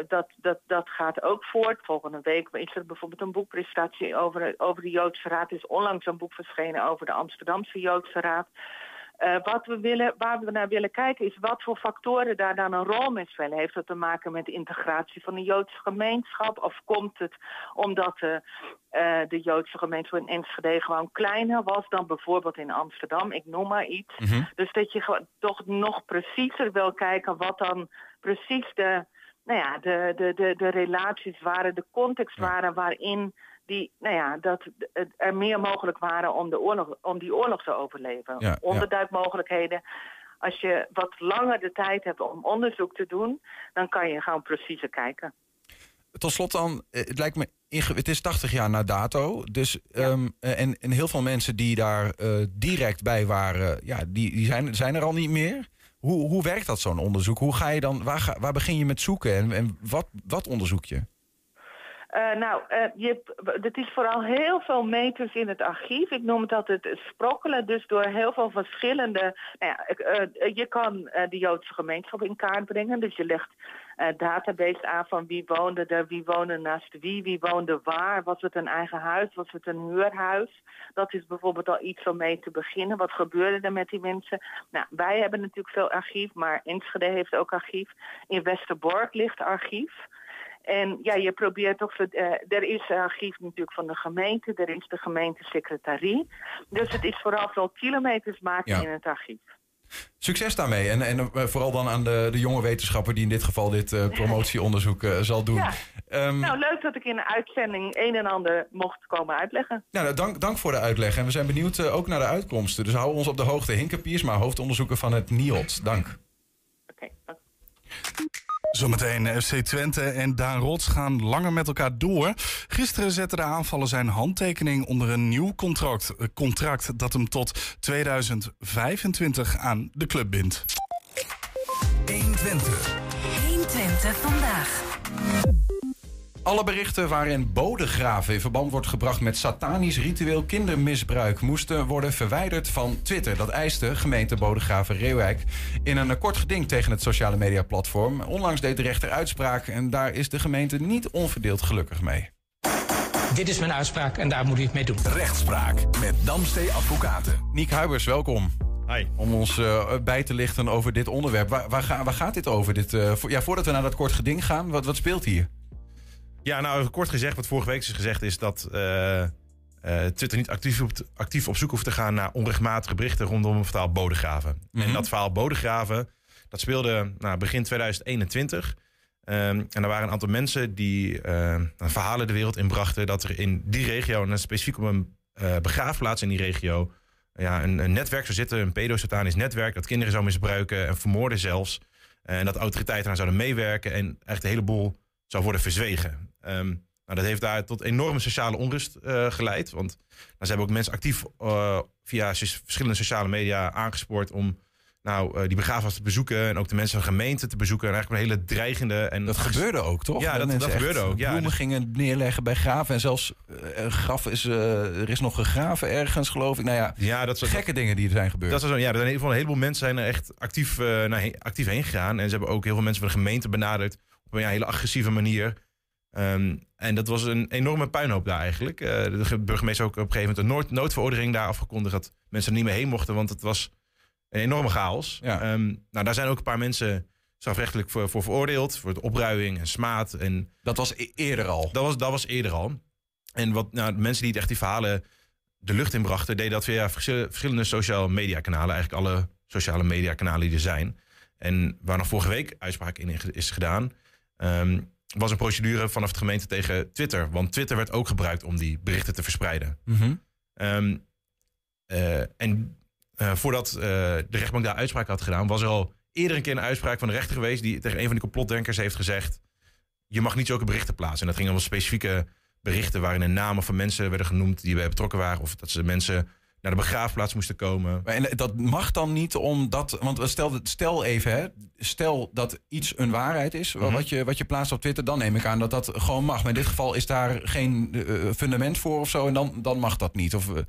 dat, dat, dat gaat ook voort. Volgende week is er bijvoorbeeld een boekpresentatie over, over de Joods verraad. Er is onlangs een boek verschenen over de Amsterdamse Joods verraad. Uh, wat we willen, waar we naar willen kijken is wat voor factoren daar dan een rol mee spelen. Heeft dat te maken met de integratie van de Joodse gemeenschap? Of komt het omdat de, uh, de Joodse gemeenschap in Enschede gewoon kleiner was dan bijvoorbeeld in Amsterdam? Ik noem maar iets. Mm -hmm. Dus dat je toch nog preciezer wil kijken wat dan precies de, nou ja, de, de, de, de relaties waren, de context waren waarin die, nou ja, dat er meer mogelijk waren om, de oorlog, om die oorlog te overleven. Ja, Onderduikmogelijkheden. Als je wat langer de tijd hebt om onderzoek te doen, dan kan je gewoon preciezer kijken. Tot slot dan, eh, het lijkt me, het is 80 jaar na dato. Dus, um, en, en heel veel mensen die daar uh, direct bij waren, ja, die, die zijn, zijn er al niet meer. Hoe, hoe werkt dat zo'n onderzoek? Hoe ga je dan, waar, waar begin je met zoeken en, en wat, wat onderzoek je? Uh, nou, uh, je, het is vooral heel veel meters in het archief. Ik noem het altijd sprokkelen, dus door heel veel verschillende... Nou ja, uh, je kan de Joodse gemeenschap in kaart brengen. Dus je legt database aan van wie woonde er, wie woonde naast wie, wie woonde waar. Was het een eigen huis, was het een huurhuis? Dat is bijvoorbeeld al iets om mee te beginnen. Wat gebeurde er met die mensen? Nou, wij hebben natuurlijk veel archief, maar Enschede heeft ook archief. In Westerbork ligt archief... En ja, je probeert toch, uh, er is archief natuurlijk van de gemeente, er is de gemeentesecretarie. Dus het is vooral veel kilometers maken ja. in het archief. Succes daarmee. En, en uh, vooral dan aan de, de jonge wetenschapper die in dit geval dit uh, promotieonderzoek zal doen. Ja. Um, nou, leuk dat ik in de uitzending een en ander mocht komen uitleggen. Nou, dank, dank voor de uitleg. En we zijn benieuwd ook naar de uitkomsten. Dus hou ons op de hoogte. Hinke Piersma, hoofdonderzoeker van het NIOT. Dank. Oké, okay, Zometeen FC Twente en Daan Rots gaan langer met elkaar door. Gisteren zette de aanvallen zijn handtekening onder een nieuw contract, contract dat hem tot 2025 aan de club bindt. 120. 120 vandaag. Alle berichten waarin bodegraven in verband wordt gebracht met satanisch ritueel kindermisbruik moesten worden verwijderd van Twitter. Dat eiste gemeente Bodegraven Reeuwijk in een kort geding tegen het sociale media platform. Onlangs deed de rechter uitspraak en daar is de gemeente niet onverdeeld gelukkig mee. Dit is mijn uitspraak en daar moet u het mee doen. Rechtspraak met Damstee Advocaten. Niek Huibers, welkom. Hi. Om ons uh, bij te lichten over dit onderwerp. Waar, waar, ga, waar gaat dit over? Dit, uh, voor, ja, voordat we naar dat kort geding gaan, wat, wat speelt hier? Ja, nou kort gezegd, wat vorige week is gezegd, is dat uh, uh, Twitter niet actief op, actief op zoek hoeft te gaan naar onrechtmatige berichten rondom het verhaal Bodegraven. Mm -hmm. En dat verhaal Bodegraven, dat speelde nou, begin 2021. Um, en er waren een aantal mensen die uh, verhalen de wereld inbrachten dat er in die regio, en specifiek op een begraafplaats in die regio, ja, een, een netwerk zou zitten, een pedosatanisch netwerk, dat kinderen zou misbruiken en vermoorden zelfs. En dat autoriteiten aan zouden meewerken en echt een heleboel zou worden verzwegen. Um, nou, dat heeft daar tot enorme sociale onrust uh, geleid. Want nou, ze hebben ook mensen actief uh, via verschillende sociale media aangespoord om nou, uh, die begraafplaats te bezoeken. En ook de mensen van gemeente te bezoeken. En eigenlijk een hele dreigende. En dat gebeurde ook, toch? Ja, dat, dat gebeurde ook. Ja, bloemen gingen neerleggen bij graven. En zelfs graf is, er is nog gegraven ergens, geloof ik. Nou ja, ja dat gekke dat, dingen die er zijn gebeurd. Dat is, ja, er zijn een heleboel mensen zijn er echt actief, naar, actief heen gegaan. En ze hebben ook heel veel mensen van de gemeente benaderd op een ja, hele agressieve manier. Um, en dat was een enorme puinhoop daar eigenlijk. Uh, de burgemeester ook op een gegeven moment een nood, noodverordening daar afgekondigd dat mensen er niet meer heen mochten, want het was een enorme chaos. Ja. Um, nou, daar zijn ook een paar mensen strafrechtelijk voor, voor veroordeeld, voor de opruiing en smaad. En dat was e eerder al? Dat was, dat was eerder al. En wat nou, de mensen die echt die verhalen de lucht inbrachten, deden dat via verschillende sociale media kanalen. Eigenlijk alle sociale media kanalen die er zijn. En waar nog vorige week uitspraak in is gedaan, um, was een procedure vanaf de gemeente tegen Twitter. Want Twitter werd ook gebruikt om die berichten te verspreiden. Mm -hmm. um, uh, en uh, voordat uh, de rechtbank daar uitspraak had gedaan, was er al eerder een keer een uitspraak van de rechter geweest die tegen een van die complotdenkers heeft gezegd: je mag niet zulke berichten plaatsen. En dat ging om specifieke berichten waarin de namen van mensen werden genoemd die bij betrokken waren, of dat ze mensen naar de begraafplaats moesten komen. En dat mag dan niet omdat. Want stel, stel even, hè, stel dat iets een waarheid is, Mhm. wat, je, wat je plaatst op Twitter, dan neem ik aan dat dat gewoon mag. Maar in dit geval is daar geen eh, fundament voor of zo, en dan, dan mag dat niet. Of, eh,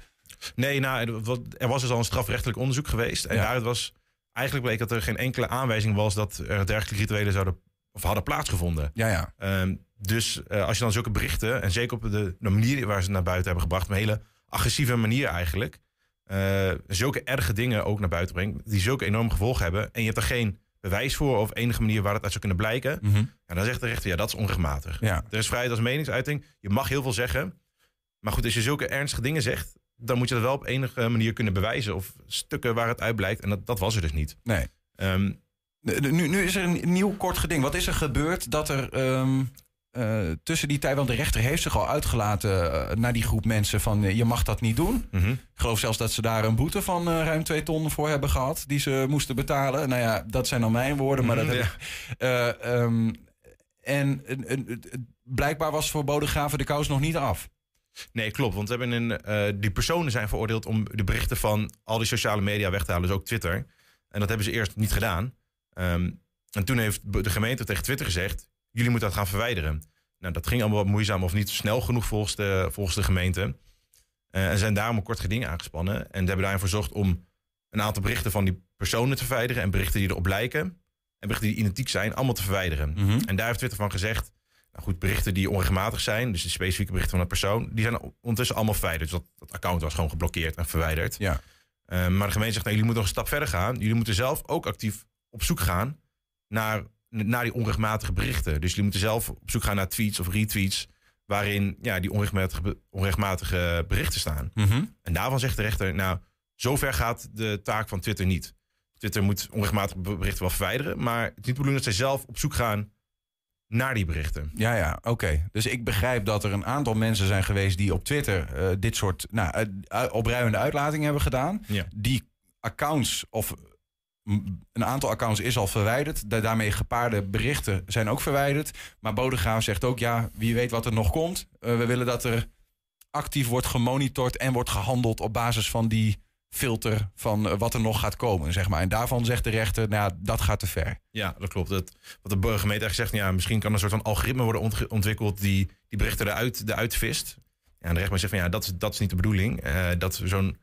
Nee, nou, er- was dus al een strafrechtelijk onderzoek geweest. En Ja. daaruit was eigenlijk bleek dat er geen enkele aanwijzing was dat er dergelijke rituelen zouden of hadden plaatsgevonden. ja, ja. Ehm, dus eh, als je dan zulke berichten, en zeker op de, de manier waar ze het naar buiten hebben gebracht, een hele agressieve manier eigenlijk, eh, zulke erge dingen ook naar buiten brengt, die zulke enorme gevolgen hebben, en je hebt er geen bewijs voor of enige manier waar het uit zou kunnen blijken, Mhm. ja, dan zegt de rechter, ja, dat is onrechtmatig. Ja. Er is vrijheid als meningsuiting, je mag heel veel zeggen, maar goed, als je zulke ernstige dingen zegt, dan moet je dat wel op enige manier kunnen bewijzen, of stukken waar het uit blijkt, en dat, dat was er dus niet. Nee. Ehm, Nu, nu is er een nieuw kort geding. Wat is er gebeurd dat er ehm, eh, tussen die tijd... Want de rechter heeft zich al uitgelaten eh, naar die groep mensen van... eh, je mag dat niet doen. Mhm. Ik geloof zelfs dat ze daar een boete van ruim twee ton voor hebben gehad... die ze moesten betalen. Nou ja, dat zijn dan mijn woorden, maar dat heb ja. ik... En blijkbaar was voor Bodegraven de kous nog niet af. Nee, klopt. Want we hebben een, die personen zijn veroordeeld om de berichten van al die sociale media weg te halen, dus ook Twitter. En dat hebben ze eerst niet gedaan. Ehm, en toen heeft de gemeente tegen Twitter gezegd: jullie moeten dat gaan verwijderen. Nou, dat ging allemaal wat moeizaam of niet snel genoeg volgens de, volgens de gemeente. Eh, en zijn daarom een kort geding aangespannen. En ze hebben daarvoor gezorgd om een aantal berichten van die personen te verwijderen. En berichten die erop lijken. En berichten die identiek zijn, allemaal te verwijderen. En daar heeft Twitter van gezegd. Nou goed, berichten die onregelmatig zijn, dus de specifieke berichten van een persoon, die zijn ondertussen allemaal verwijderd. Dus dat, dat account was gewoon geblokkeerd en verwijderd. Ja. Eh, maar de gemeente zegt, nee, jullie moeten nog een stap verder gaan. Jullie moeten zelf ook actief op zoek gaan naar, naar die onrechtmatige berichten. Dus jullie moeten zelf op zoek gaan naar tweets of retweets waarin ja, die onrechtmatige, onrechtmatige berichten staan. Mhm. En daarvan zegt de rechter, nou, zover gaat de taak van Twitter niet. Twitter moet onrechtmatige berichten wel verwijderen, maar het is niet de bedoeling dat zij zelf op zoek gaan naar die berichten. Ja, ja, oké. Dus ik begrijp dat er een aantal mensen zijn geweest die op Twitter eh, dit soort nou, ui- opruimende uitlatingen hebben gedaan. Ja. Die accounts of een aantal accounts is al verwijderd. Da- daarmee gepaarde berichten zijn ook verwijderd. Maar Bodegraaf zegt ook, ja, wie weet wat er nog komt. Eh, we willen dat er actief wordt gemonitord en wordt gehandeld op basis van die filter van eh, wat er nog gaat komen, zeg maar. En daarvan zegt de rechter, nou, dat gaat te ver. Ja, dat klopt. Dat, wat de gemeente eigenlijk zegt, ja, misschien kan een soort van algoritme worden ontwikkeld die die berichten eruit, eruit vist. Ja, en de rechtbank zegt van ja, dat, is- dat is niet de bedoeling. eh, dat zo'n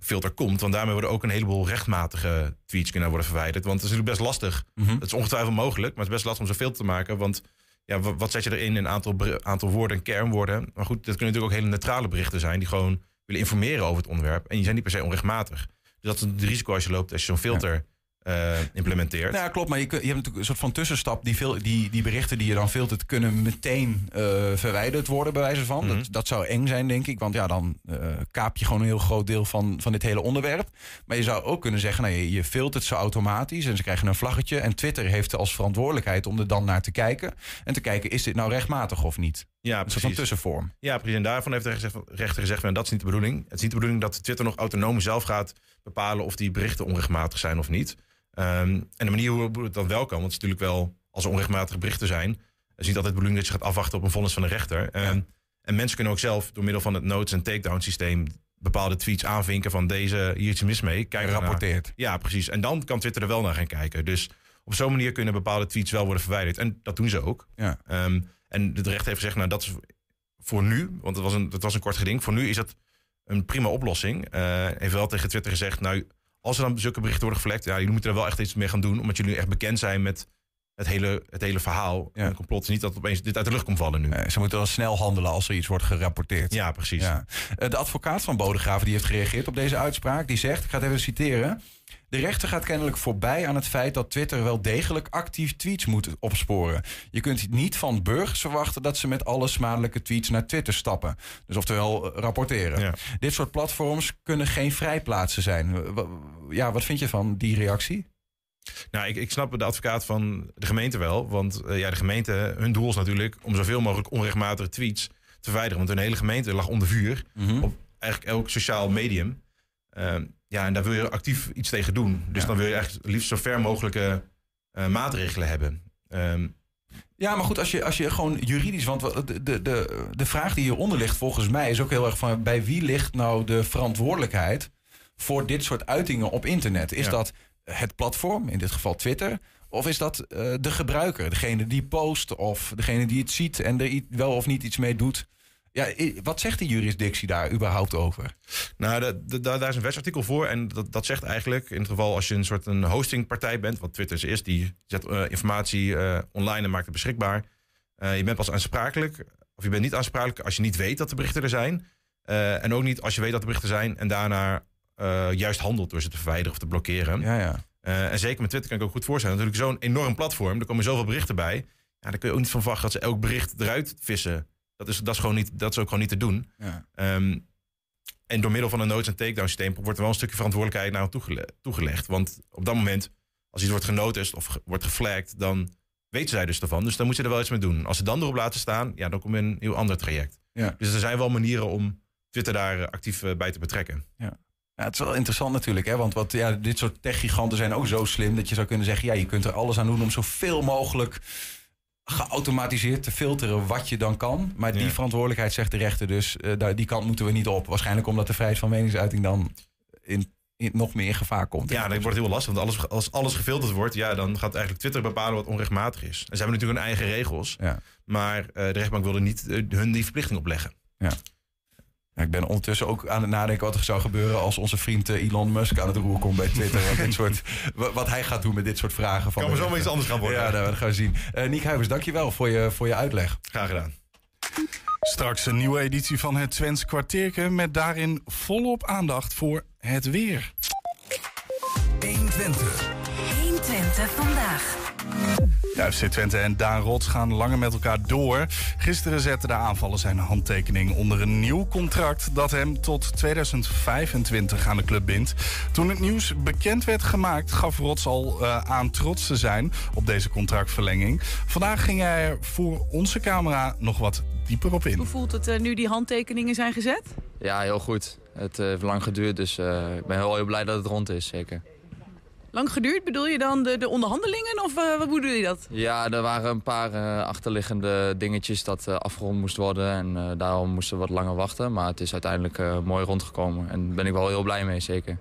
filter komt. Want daarmee worden ook een heleboel rechtmatige tweets kunnen worden verwijderd. Want het is natuurlijk best lastig. Mhm. Dat is ongetwijfeld mogelijk, maar het is best lastig om zo'n filter te maken. Want ja, wa- wat zet je erin? Een aantal, aantal woorden en kernwoorden. Maar goed, dat kunnen natuurlijk ook hele neutrale berichten zijn die gewoon willen informeren over het onderwerp. En die zijn niet per se onrechtmatig. Dus dat is het risico als je loopt als je zo'n filter eh, implementeert. Nou ja, klopt. Maar je, je hebt natuurlijk een soort van tussenstap. Die, veel, die, die berichten die je dan filtert, kunnen meteen eh, verwijderd worden, bij wijze van. Mhm. dat, dat zou eng zijn, denk ik. Want ja, dan eh, kaap je gewoon een heel groot deel van, van dit hele onderwerp. Maar je zou ook kunnen zeggen, nou, je, je filtert ze automatisch en ze krijgen een vlaggetje. En Twitter heeft als verantwoordelijkheid om er dan naar te kijken. En te kijken, is dit nou rechtmatig of niet? Ja, Een soort van precies. tussenvorm. Ja, precies. En daarvan heeft de rechter gezegd, gezegd van, dat is niet de bedoeling. Het is niet de bedoeling dat Twitter nog autonoom zelf gaat bepalen of die berichten onrechtmatig zijn of niet. Ehm, en de manier hoe het dan wel kan, want het is natuurlijk wel, als er onrechtmatige berichten zijn, is niet altijd de bedoeling dat je gaat afwachten op een vonnis van de rechter. Ehm, En mensen kunnen ook zelf door middel van het notes- en takedown systeem bepaalde tweets aanvinken van deze, hier iets mis mee. Kijk. Rapporteert. Ja, precies. En dan kan Twitter er wel naar gaan kijken. Dus op zo'n manier kunnen bepaalde tweets wel worden verwijderd. En dat doen ze ook. Ja. Ehm, en de rechter heeft gezegd, nou dat is voor nu, want het was een, het was een kort geding. Voor nu is dat een prima oplossing. Eh heeft wel tegen Twitter gezegd, nou als er dan zulke berichten worden gevlekt, ja, jullie moeten er wel echt iets mee gaan doen. Omdat jullie echt bekend zijn met het hele, het hele verhaal. En het complot is niet dat opeens dit uit de lucht komt vallen nu. ze moeten dan snel handelen als er iets wordt gerapporteerd. Ja, precies. Ja. Eh, De advocaat van Bodegraven die heeft gereageerd op deze uitspraak. Die zegt, ik ga het even citeren. De rechter gaat kennelijk voorbij aan het feit dat Twitter wel degelijk actief tweets moet opsporen. Je kunt niet van burgers verwachten dat ze met alle smadelijke tweets naar Twitter stappen. Dus oftewel eh, rapporteren. Dit soort platforms kunnen geen vrijplaatsen zijn. Ja, wat vind je van die reactie? Nou, ik, ik snap de advocaat van de gemeente wel. Want eh, ja, de gemeente, hun doel is natuurlijk om zoveel mogelijk onrechtmatige tweets te verwijderen. Want hun hele gemeente lag onder vuur op eigenlijk elk sociaal medium. Ehm, ja, en daar wil je actief iets tegen doen. Dus dan wil je echt liefst zo ver mogelijke eh, maatregelen hebben. Ehm, Ja, maar goed, als je, als je gewoon juridisch... Want de, de, de, de vraag die hieronder ligt volgens mij is ook heel erg van... bij wie ligt nou de verantwoordelijkheid voor dit soort uitingen op internet? Is dat het platform, in dit geval Twitter... Of is dat uh, de gebruiker, degene die post of degene die het ziet en er wel of niet iets mee doet? Ja, wat zegt de jurisdictie daar überhaupt over? Nou, de, de, daar is een wetsartikel voor. En dat, dat zegt eigenlijk, in het geval als je een soort een hostingpartij bent, wat Twitter is, die zet uh, informatie uh, online en maakt het beschikbaar. Uh, je bent pas aansprakelijk, of je bent niet aansprakelijk als je niet weet dat de berichten er zijn. en ook niet als je weet dat de berichten zijn en daarna juist handelt door ze te verwijderen of te blokkeren. Ja, ja. en zeker met Twitter kan ik ook goed voorstellen. Natuurlijk zo'n enorm platform, er komen zoveel berichten bij. Ja, daar kun je ook niet van verwachten dat ze elk bericht eruit vissen. Dat is, dat is, gewoon niet, dat is ook gewoon niet te doen. Ja. Um, en door middel van een notes- en takedown systeem wordt er wel een stukje verantwoordelijkheid naar toegele toegelegd. Want op dat moment, als iets wordt genoticed of ge wordt geflagged, dan weten zij dus ervan. Dus dan moet je er wel iets mee doen. Als ze dan erop laten staan, ja, dan kom je in een heel ander traject. Ja. Dus er zijn wel manieren om Twitter daar actief bij te betrekken. Ja. Ja, het is wel interessant natuurlijk, hè? want wat, ja, dit soort techgiganten zijn ook zo slim dat je zou kunnen zeggen: ja, je kunt er alles aan doen om zoveel mogelijk geautomatiseerd te filteren wat je dan kan. Maar die verantwoordelijkheid zegt de rechter dus, daar, die kant moeten we niet op. Waarschijnlijk omdat de vrijheid van meningsuiting dan in, in nog meer in gevaar komt. Ja, dat wordt heel lastig. Want alles, als alles gefilterd wordt, ja, dan gaat eigenlijk Twitter bepalen wat onrechtmatig is. En ze hebben natuurlijk hun eigen regels. Ja. Maar uh, de rechtbank wilde niet uh, hun die verplichting opleggen. Ja. Ik ben ondertussen ook aan het nadenken wat er zou gebeuren als onze vriend Elon Musk aan het roer komt bij Twitter. wat, dit soort, wat hij gaat doen met dit soort vragen. Van kan maar zomaar iets anders gaan worden. Ja, dat gaan we zien. Uh, Niek Huivers, dankjewel voor je, voor je uitleg. Graag gedaan. Straks een nieuwe editie van het Twents kwartierke met daarin volop aandacht voor het weer. 120. 120 vandaag. Ja, FC Twente en Daan Rots gaan langer met elkaar door. Gisteren zette de aanvaller zijn handtekening onder een nieuw contract... dat hem tot 2025 aan de club bindt. Toen het nieuws bekend werd gemaakt, gaf Rots al uh, aan trots te zijn... op deze contractverlenging. Vandaag ging hij er voor onze camera nog wat dieper op in. Hoe voelt het uh, nu die handtekeningen zijn gezet? Ja, heel goed. Het uh, heeft lang geduurd, dus ik ben heel, heel blij dat het rond is, zeker. Lang geduurd? Bedoel je dan de, de onderhandelingen of uh, wat bedoel je dat? Ja, er waren een paar uh, achterliggende dingetjes dat uh, afgerond moest worden. En daarom moesten we wat langer wachten. Maar het is uiteindelijk mooi rondgekomen. En daar ben ik wel heel blij mee, zeker.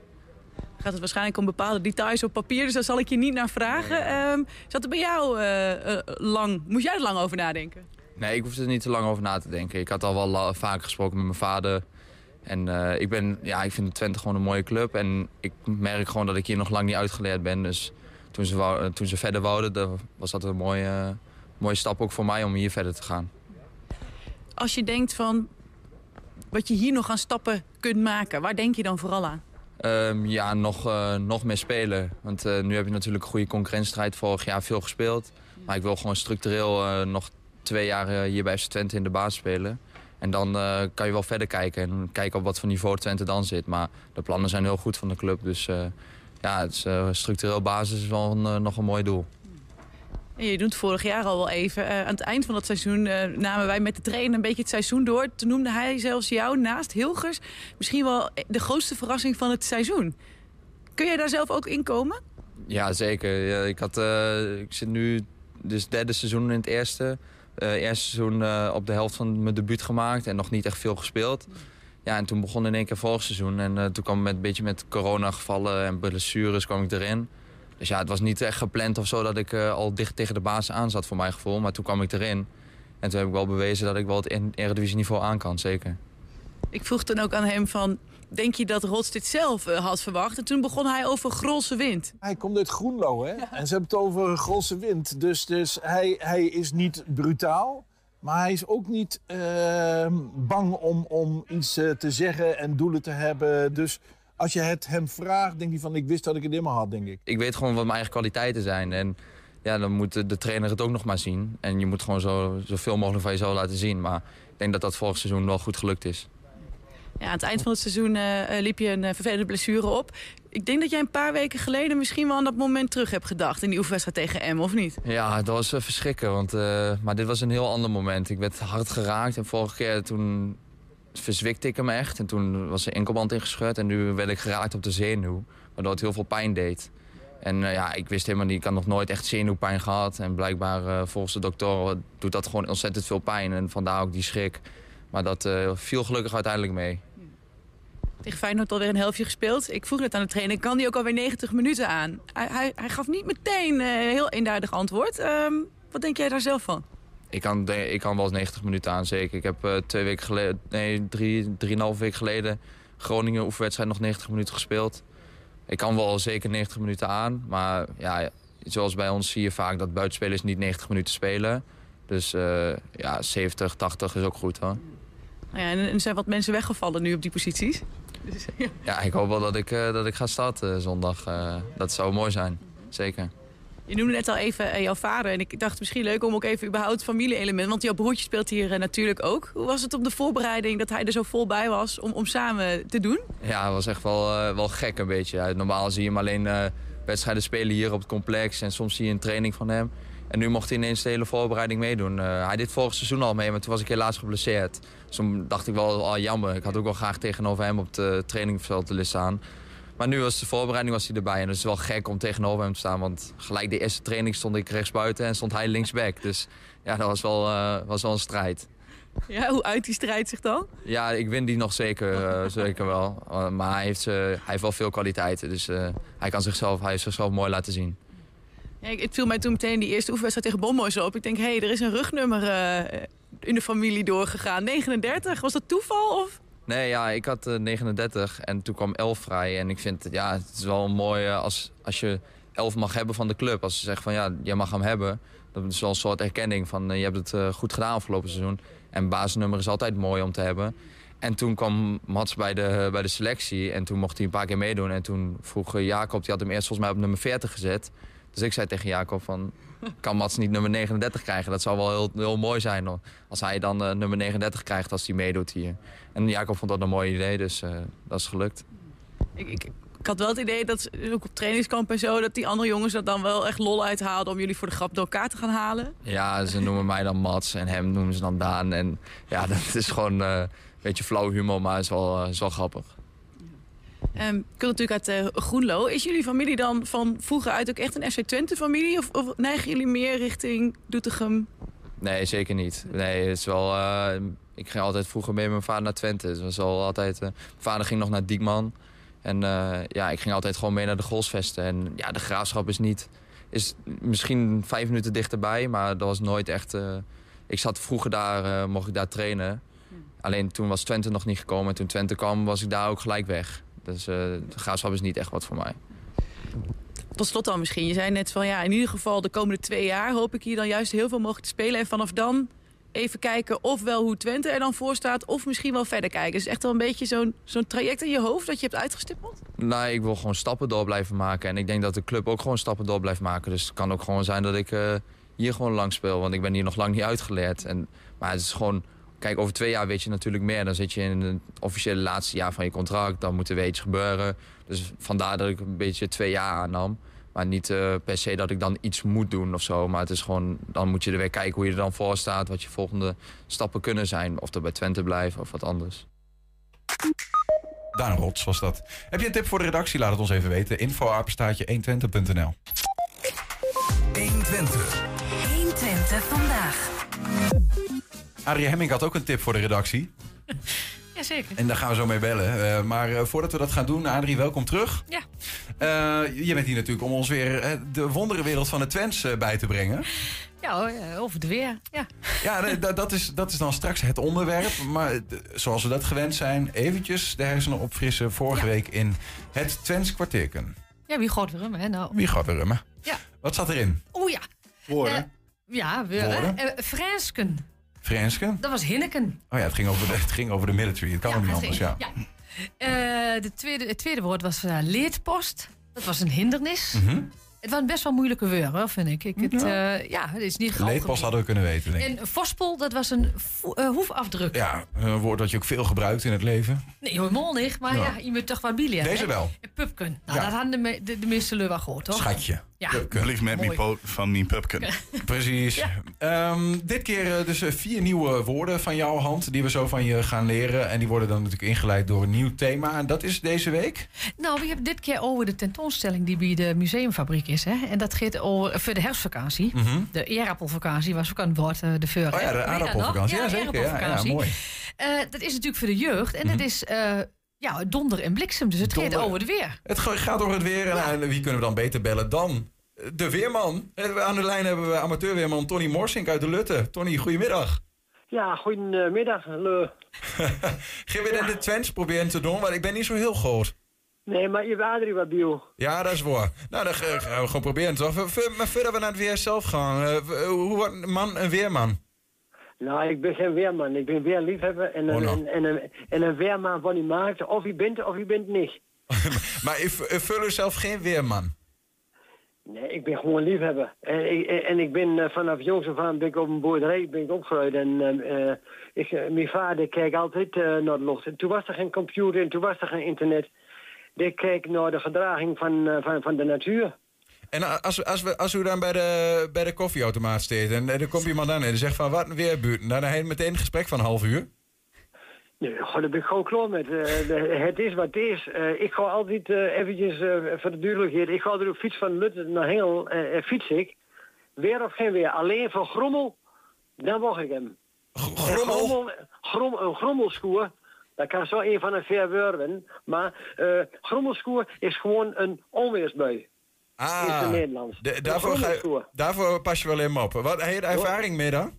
Gaat het waarschijnlijk om bepaalde details op papier, dus daar zal ik je niet naar vragen. Um, zat er bij jou lang, moest jij er lang over nadenken? Nee, ik hoefde er niet te lang over na te denken. Ik had al wel vaak gesproken met mijn vader. En uh, ik, ben, ja, ik vind Twente gewoon een mooie club. En ik merk gewoon dat ik hier nog lang niet uitgeleerd ben. Dus toen ze, wou, toen ze verder wouden, was dat een mooie, mooie stap ook voor mij om hier verder te gaan. Als je denkt van wat je hier nog aan stappen kunt maken, waar denk je dan vooral aan? Um, ja, nog, uh, nog meer spelen. Want uh, nu heb je natuurlijk een goede concurrentiestrijd. Vorig jaar veel gespeeld. Maar ik wil gewoon structureel nog twee jaar hier bij Twente in de baas spelen. En dan uh, kan je wel verder kijken en kijken op wat voor niveau Twente dan zit. Maar de plannen zijn heel goed van de club. Dus uh, ja, het is, uh, structureel basis is wel een, nog een mooi doel. En je doet vorig jaar al wel even. aan het eind van dat seizoen namen wij met de trainer een beetje het seizoen door. Toen noemde hij zelfs jou naast Hilgers misschien wel de grootste verrassing van het seizoen. Kun jij daar zelf ook in komen? Ja, zeker. Ja, ik, had, ik zit nu dus derde seizoen in het eerste. Uh, eerste seizoen uh, op de helft van mijn debuut gemaakt en nog niet echt veel gespeeld. Ja, en toen begon in één keer vorig seizoen. En uh, toen kwam met een beetje met corona-gevallen en blessures kwam ik erin. Dus ja, het was niet echt gepland of zo dat ik al dicht tegen de baas aan zat voor mijn gevoel. Maar toen kwam ik erin. En toen heb ik wel bewezen dat ik wel het Eredivisie niveau aan kan, zeker. Ik vroeg toen ook aan hem van, denk je dat Rots dit zelf uh, had verwacht? En toen begon hij over Grolse wind. Hij komt uit Groenlo, hè? Ja. En ze hebben het over Grolse wind. Dus, dus hij, hij is niet brutaal. Maar hij is ook niet uh, bang om, om iets uh, te zeggen en doelen te hebben. Dus als je het hem vraagt, denk hij van... ik wist dat ik het immer had, denk ik. Ik weet gewoon wat mijn eigen kwaliteiten zijn. En ja, dan moet de trainer het ook nog maar zien. En je moet gewoon zo, zoveel mogelijk van jezelf laten zien. Maar ik denk dat dat vorig seizoen wel goed gelukt is. Ja, aan het eind van het seizoen uh, liep je een uh, vervelende blessure op. Ik denk dat jij een paar weken geleden misschien wel aan dat moment terug hebt gedacht... in die oefenwedstrijd tegen M, of niet? Ja, dat was verschrikken. Want, maar dit was een heel ander moment. Ik werd hard geraakt en vorige keer toen verzwikte ik hem echt. En toen was de enkelband ingescheurd en nu werd ik geraakt op de zenuw. Waardoor het heel veel pijn deed. En eh, ja, ik wist helemaal niet, ik had nog nooit echt zenuwpijn gehad. En blijkbaar eh, volgens de dokter doet dat gewoon ontzettend veel pijn. En vandaar ook die schrik. Maar dat eh, viel gelukkig uiteindelijk mee. Tegen Feyenoord alweer een helftje gespeeld. Ik vroeg net aan de trainer, kan die ook alweer 90 minuten aan? Hij, hij, hij gaf niet meteen uh, heel eenduidig antwoord. Ehm, wat denk jij daar zelf van? Ik kan, ik kan wel eens 90 minuten aan, zeker. Ik heb uh, twee weken geleden, nee, drie, drieënhalf weken geleden Groningen oefenwedstrijd nog 90 minuten gespeeld. Ik kan wel zeker 90 minuten aan, maar ja, zoals bij ons zie je vaak dat buitenspelers niet 90 minuten spelen. Dus uh, ja, 70, 80 is ook goed hoor. Nou ja, en er zijn wat mensen weggevallen nu op die posities. Dus, ja. ja. ik hoop wel dat ik, uh, dat ik ga starten zondag. Uh, dat zou mooi zijn, zeker. Je noemde net al even jouw vader. En ik dacht misschien leuk om ook even überhaupt familie-element. Want jouw broertje speelt hier natuurlijk ook. Hoe was het op de voorbereiding dat hij er zo vol bij was om, om samen te doen? Ja, het was echt wel, wel gek een beetje. Normaal zie je hem alleen wedstrijden spelen hier op het complex. En soms zie je een training van hem. En nu mocht hij ineens de hele voorbereiding meedoen. Uh, hij deed vorig seizoen al mee, maar toen was ik helaas geblesseerd. Dus toen dacht ik wel, oh, jammer. Ik had ook wel graag tegenover hem op het trainingveld willen staan. Maar nu was de voorbereiding was hij erbij. En het is wel gek om tegenover hem te staan. Want gelijk de eerste training stond ik rechtsbuiten en stond hij linksback. Dus ja, dat was wel, uh, was wel een strijd. Ja, hoe uit die strijd zich dan? Ja, ik win die nog zeker, uh, zeker wel. Maar hij heeft, hij heeft wel veel kwaliteiten. Dus hij kan zichzelf, hij heeft zichzelf mooi laten zien. Ja, het viel mij toen meteen die eerste oefenwedstrijd tegen Bomboys op. Ik denk, hé, hey, er is een rugnummer uh, in de familie doorgegaan. 39, was dat toeval? Of? Nee, ja, ik had uh, 39 en toen kwam 11 vrij. En ik vind, ja, het is wel mooi uh, als, als je 11 mag hebben van de club. Als ze zeggen van, ja, jij mag hem hebben. Dat is wel een soort erkenning van, je hebt het goed gedaan afgelopen seizoen. En basisnummer is altijd mooi om te hebben. En toen kwam Mats bij de, bij de selectie en toen mocht hij een paar keer meedoen. En toen vroeg Jacob, die had hem eerst volgens mij op nummer 40 gezet. Dus ik zei tegen Jacob van, kan Mats niet nummer 39 krijgen? Dat zou wel heel, heel mooi zijn hoor. als hij dan uh, nummer 39 krijgt als hij meedoet hier. En Jacob vond dat een mooi idee, dus uh, dat is gelukt. Ik, ik, ik, had wel het idee dat ook op trainingskamp en zo... dat die andere jongens dat dan wel echt lol uithaalden... om jullie voor de grap door elkaar te gaan halen. Ja, ze noemen mij dan Mats en hem noemen ze dan Daan. En ja, dat is gewoon uh, een beetje flauw humor, maar is wel, is wel grappig. Um, ik kom natuurlijk uit uh, Groenlo. Is jullie familie dan van vroeger uit ook echt een FC Twente-familie? Of, of, neigen jullie meer richting Doetinchem? Nee, zeker niet. Nee, het is wel... Uh, ik ging altijd vroeger mee met mijn vader naar Twente. Dus was al altijd, uh, mijn vader ging nog naar Diekman. En ja, ik ging altijd gewoon mee naar de Golsvesten. En ja, de graafschap is niet... Is misschien vijf minuten dichterbij, maar dat was nooit echt... ik zat vroeger daar, mocht ik daar trainen. Alleen toen was Twente nog niet gekomen. En toen Twente kwam, was ik daar ook gelijk weg. Dus uh, de graafschap is niet echt wat voor mij. Tot slot dan misschien. Je zei net van ja, in ieder geval de komende twee jaar hoop ik hier dan juist heel veel mogelijk te spelen. En vanaf dan even kijken ofwel hoe Twente er dan voor staat of misschien wel verder kijken. Dus echt wel een beetje zo'n zo'n traject in je hoofd dat je hebt uitgestippeld? Nee, ik wil gewoon stappen door blijven maken. En ik denk dat de club ook gewoon stappen door blijft maken. Dus het kan ook gewoon zijn dat ik uh, hier gewoon lang speel. Want ik ben hier nog lang niet uitgeleerd. En, maar het is gewoon Kijk, over twee jaar weet je natuurlijk meer. Dan zit je in het officiële laatste jaar van je contract. Dan moet er weer iets gebeuren. Dus vandaar dat ik een beetje twee jaar aannam. Maar niet uh, per se dat ik dan iets moet doen of zo. Maar het is gewoon, dan moet je er weer kijken hoe je er dan voor staat. Wat je volgende stappen kunnen zijn. Of er bij Twente blijven of wat anders. Daan Rots was dat. Heb je een tip voor de redactie? Laat het ons even weten. Info 120.nl 120. 120 vandaag. Arie Hemming had ook een tip voor de redactie. Jazeker. En daar gaan we zo mee bellen. Uh, maar uh, voordat we dat gaan doen, Adrie, welkom terug. Ja. Uh, je bent hier natuurlijk om ons weer de wonderenwereld van de Twents bij te brengen. Ja, over het weer. Ja, ja dat, is, dat is dan straks het onderwerp. Maar zoals we dat gewend zijn, eventjes de hersenen opfrissen. Vorige ja. week in het Twents kwartierken. Ja, wie gaat weer rummen, hè? Nou. Wie gaat weer rummen? Ja. Wat zat erin? Oeh ja. Woorden. ja, weer. Frensken. Dat was Hinneken. Oh ja, het ging over de, het ging over de military. Het kan niet anders, ging, ja. ja. Uh, de tweede, het tweede woord was uh, leerpost. Dat was een hindernis. Mm -hmm. Het was een best wel moeilijke woord, vind ik. ik het, ja. Uh, ja, het is niet Leedpost hadden we kunnen weten, denk ik. En voorspel, dat was een hoefafdruk. Ja, een woord dat je ook veel gebruikt in het leven. Nee, helemaal niet. Maar ja, ja je moet toch wat bielen. Deze wel. Pupken. Nou, dat hadden de, de, de meeste wel gehoord, toch? Schatje. Ja. Blijf met mijn poot van mijn pupken. Precies. Ehm, dit keer eh, dus eh, vier nieuwe woorden van jouw hand die we zo van je gaan leren. En die worden dan natuurlijk ingeleid door een nieuw thema. En dat is deze week? Nou, we hebben dit keer over de tentoonstelling die bij de museumfabriek is. Hè? En dat gaat over voor de herfstvakantie. Mhm. De eerappelvakantie was ook aan het woord eh, de vorige. Oh ja, de aardappelvakantie. Ja, zeker. Ja, mooi. Eh, dat is natuurlijk voor de jeugd. En Mhm. dat is eh, ja, donder en bliksem. Dus het gaat Donder- over het weer. Het ga- gaat over het weer. En eh, wie kunnen we dan beter bellen dan de weerman? Eh, Aan de lijn hebben we amateurweerman Tony Morsink uit de Lutte. Tony, goedemiddag. Ja, goedemiddag. Le. Gaan we dan de Twents proberen te doen? Want ik ben niet zo heel groot. Nee, maar je Adrie wat bio. Ja, dat is waar. Nou, dan ga- gaan we gewoon proberen toch? Maar voordat we naar het weer zelf gaan. eh, hoe wordt een man een weerman? Nou, ik ben geen weerman. Ik ben weerliefhebber. En een, Oh, nou. en, en, een, en een weerman van die maakt of je bent of je bent niet. Maar ik, vul zelf geen weerman. Nee, ik ben gewoon liefhebber. En ik, en ik ben eh, vanaf jongs af aan ben ik op een boerderij ben ik opgegroeid. En eh, eh, ik, mijn vader keek altijd naar de lucht. En toen was er geen computer en toen was er geen internet. Ik keek naar de gedraging van, van, van de natuur. En als, als, we, als u dan bij de, bij de koffieautomaat staat en er komt iemand aan en die zegt van wat een weerbuurt. Nou, dan heb je meteen een gesprek van een half uur. Nee, goh, daar ben ik gewoon klaar met. Eh, het is wat het is. Eh, ik ga altijd eh, eventjes voor de duidelijkheid. Ik ga er op fiets van Lutten naar Hengel fiets ik. Weer of geen weer. Alleen voor grommel, dan mag ik hem. Grommel? grommel grom, een grommelschoer, dat kan zo een van een ver worden. Maar grommelschoer is gewoon een onweersbui. In Ah, het Nederlands. de- Een daarvoor, ga, daarvoor pas je wel helemaal op. Wat heb je er ervaring mee dan?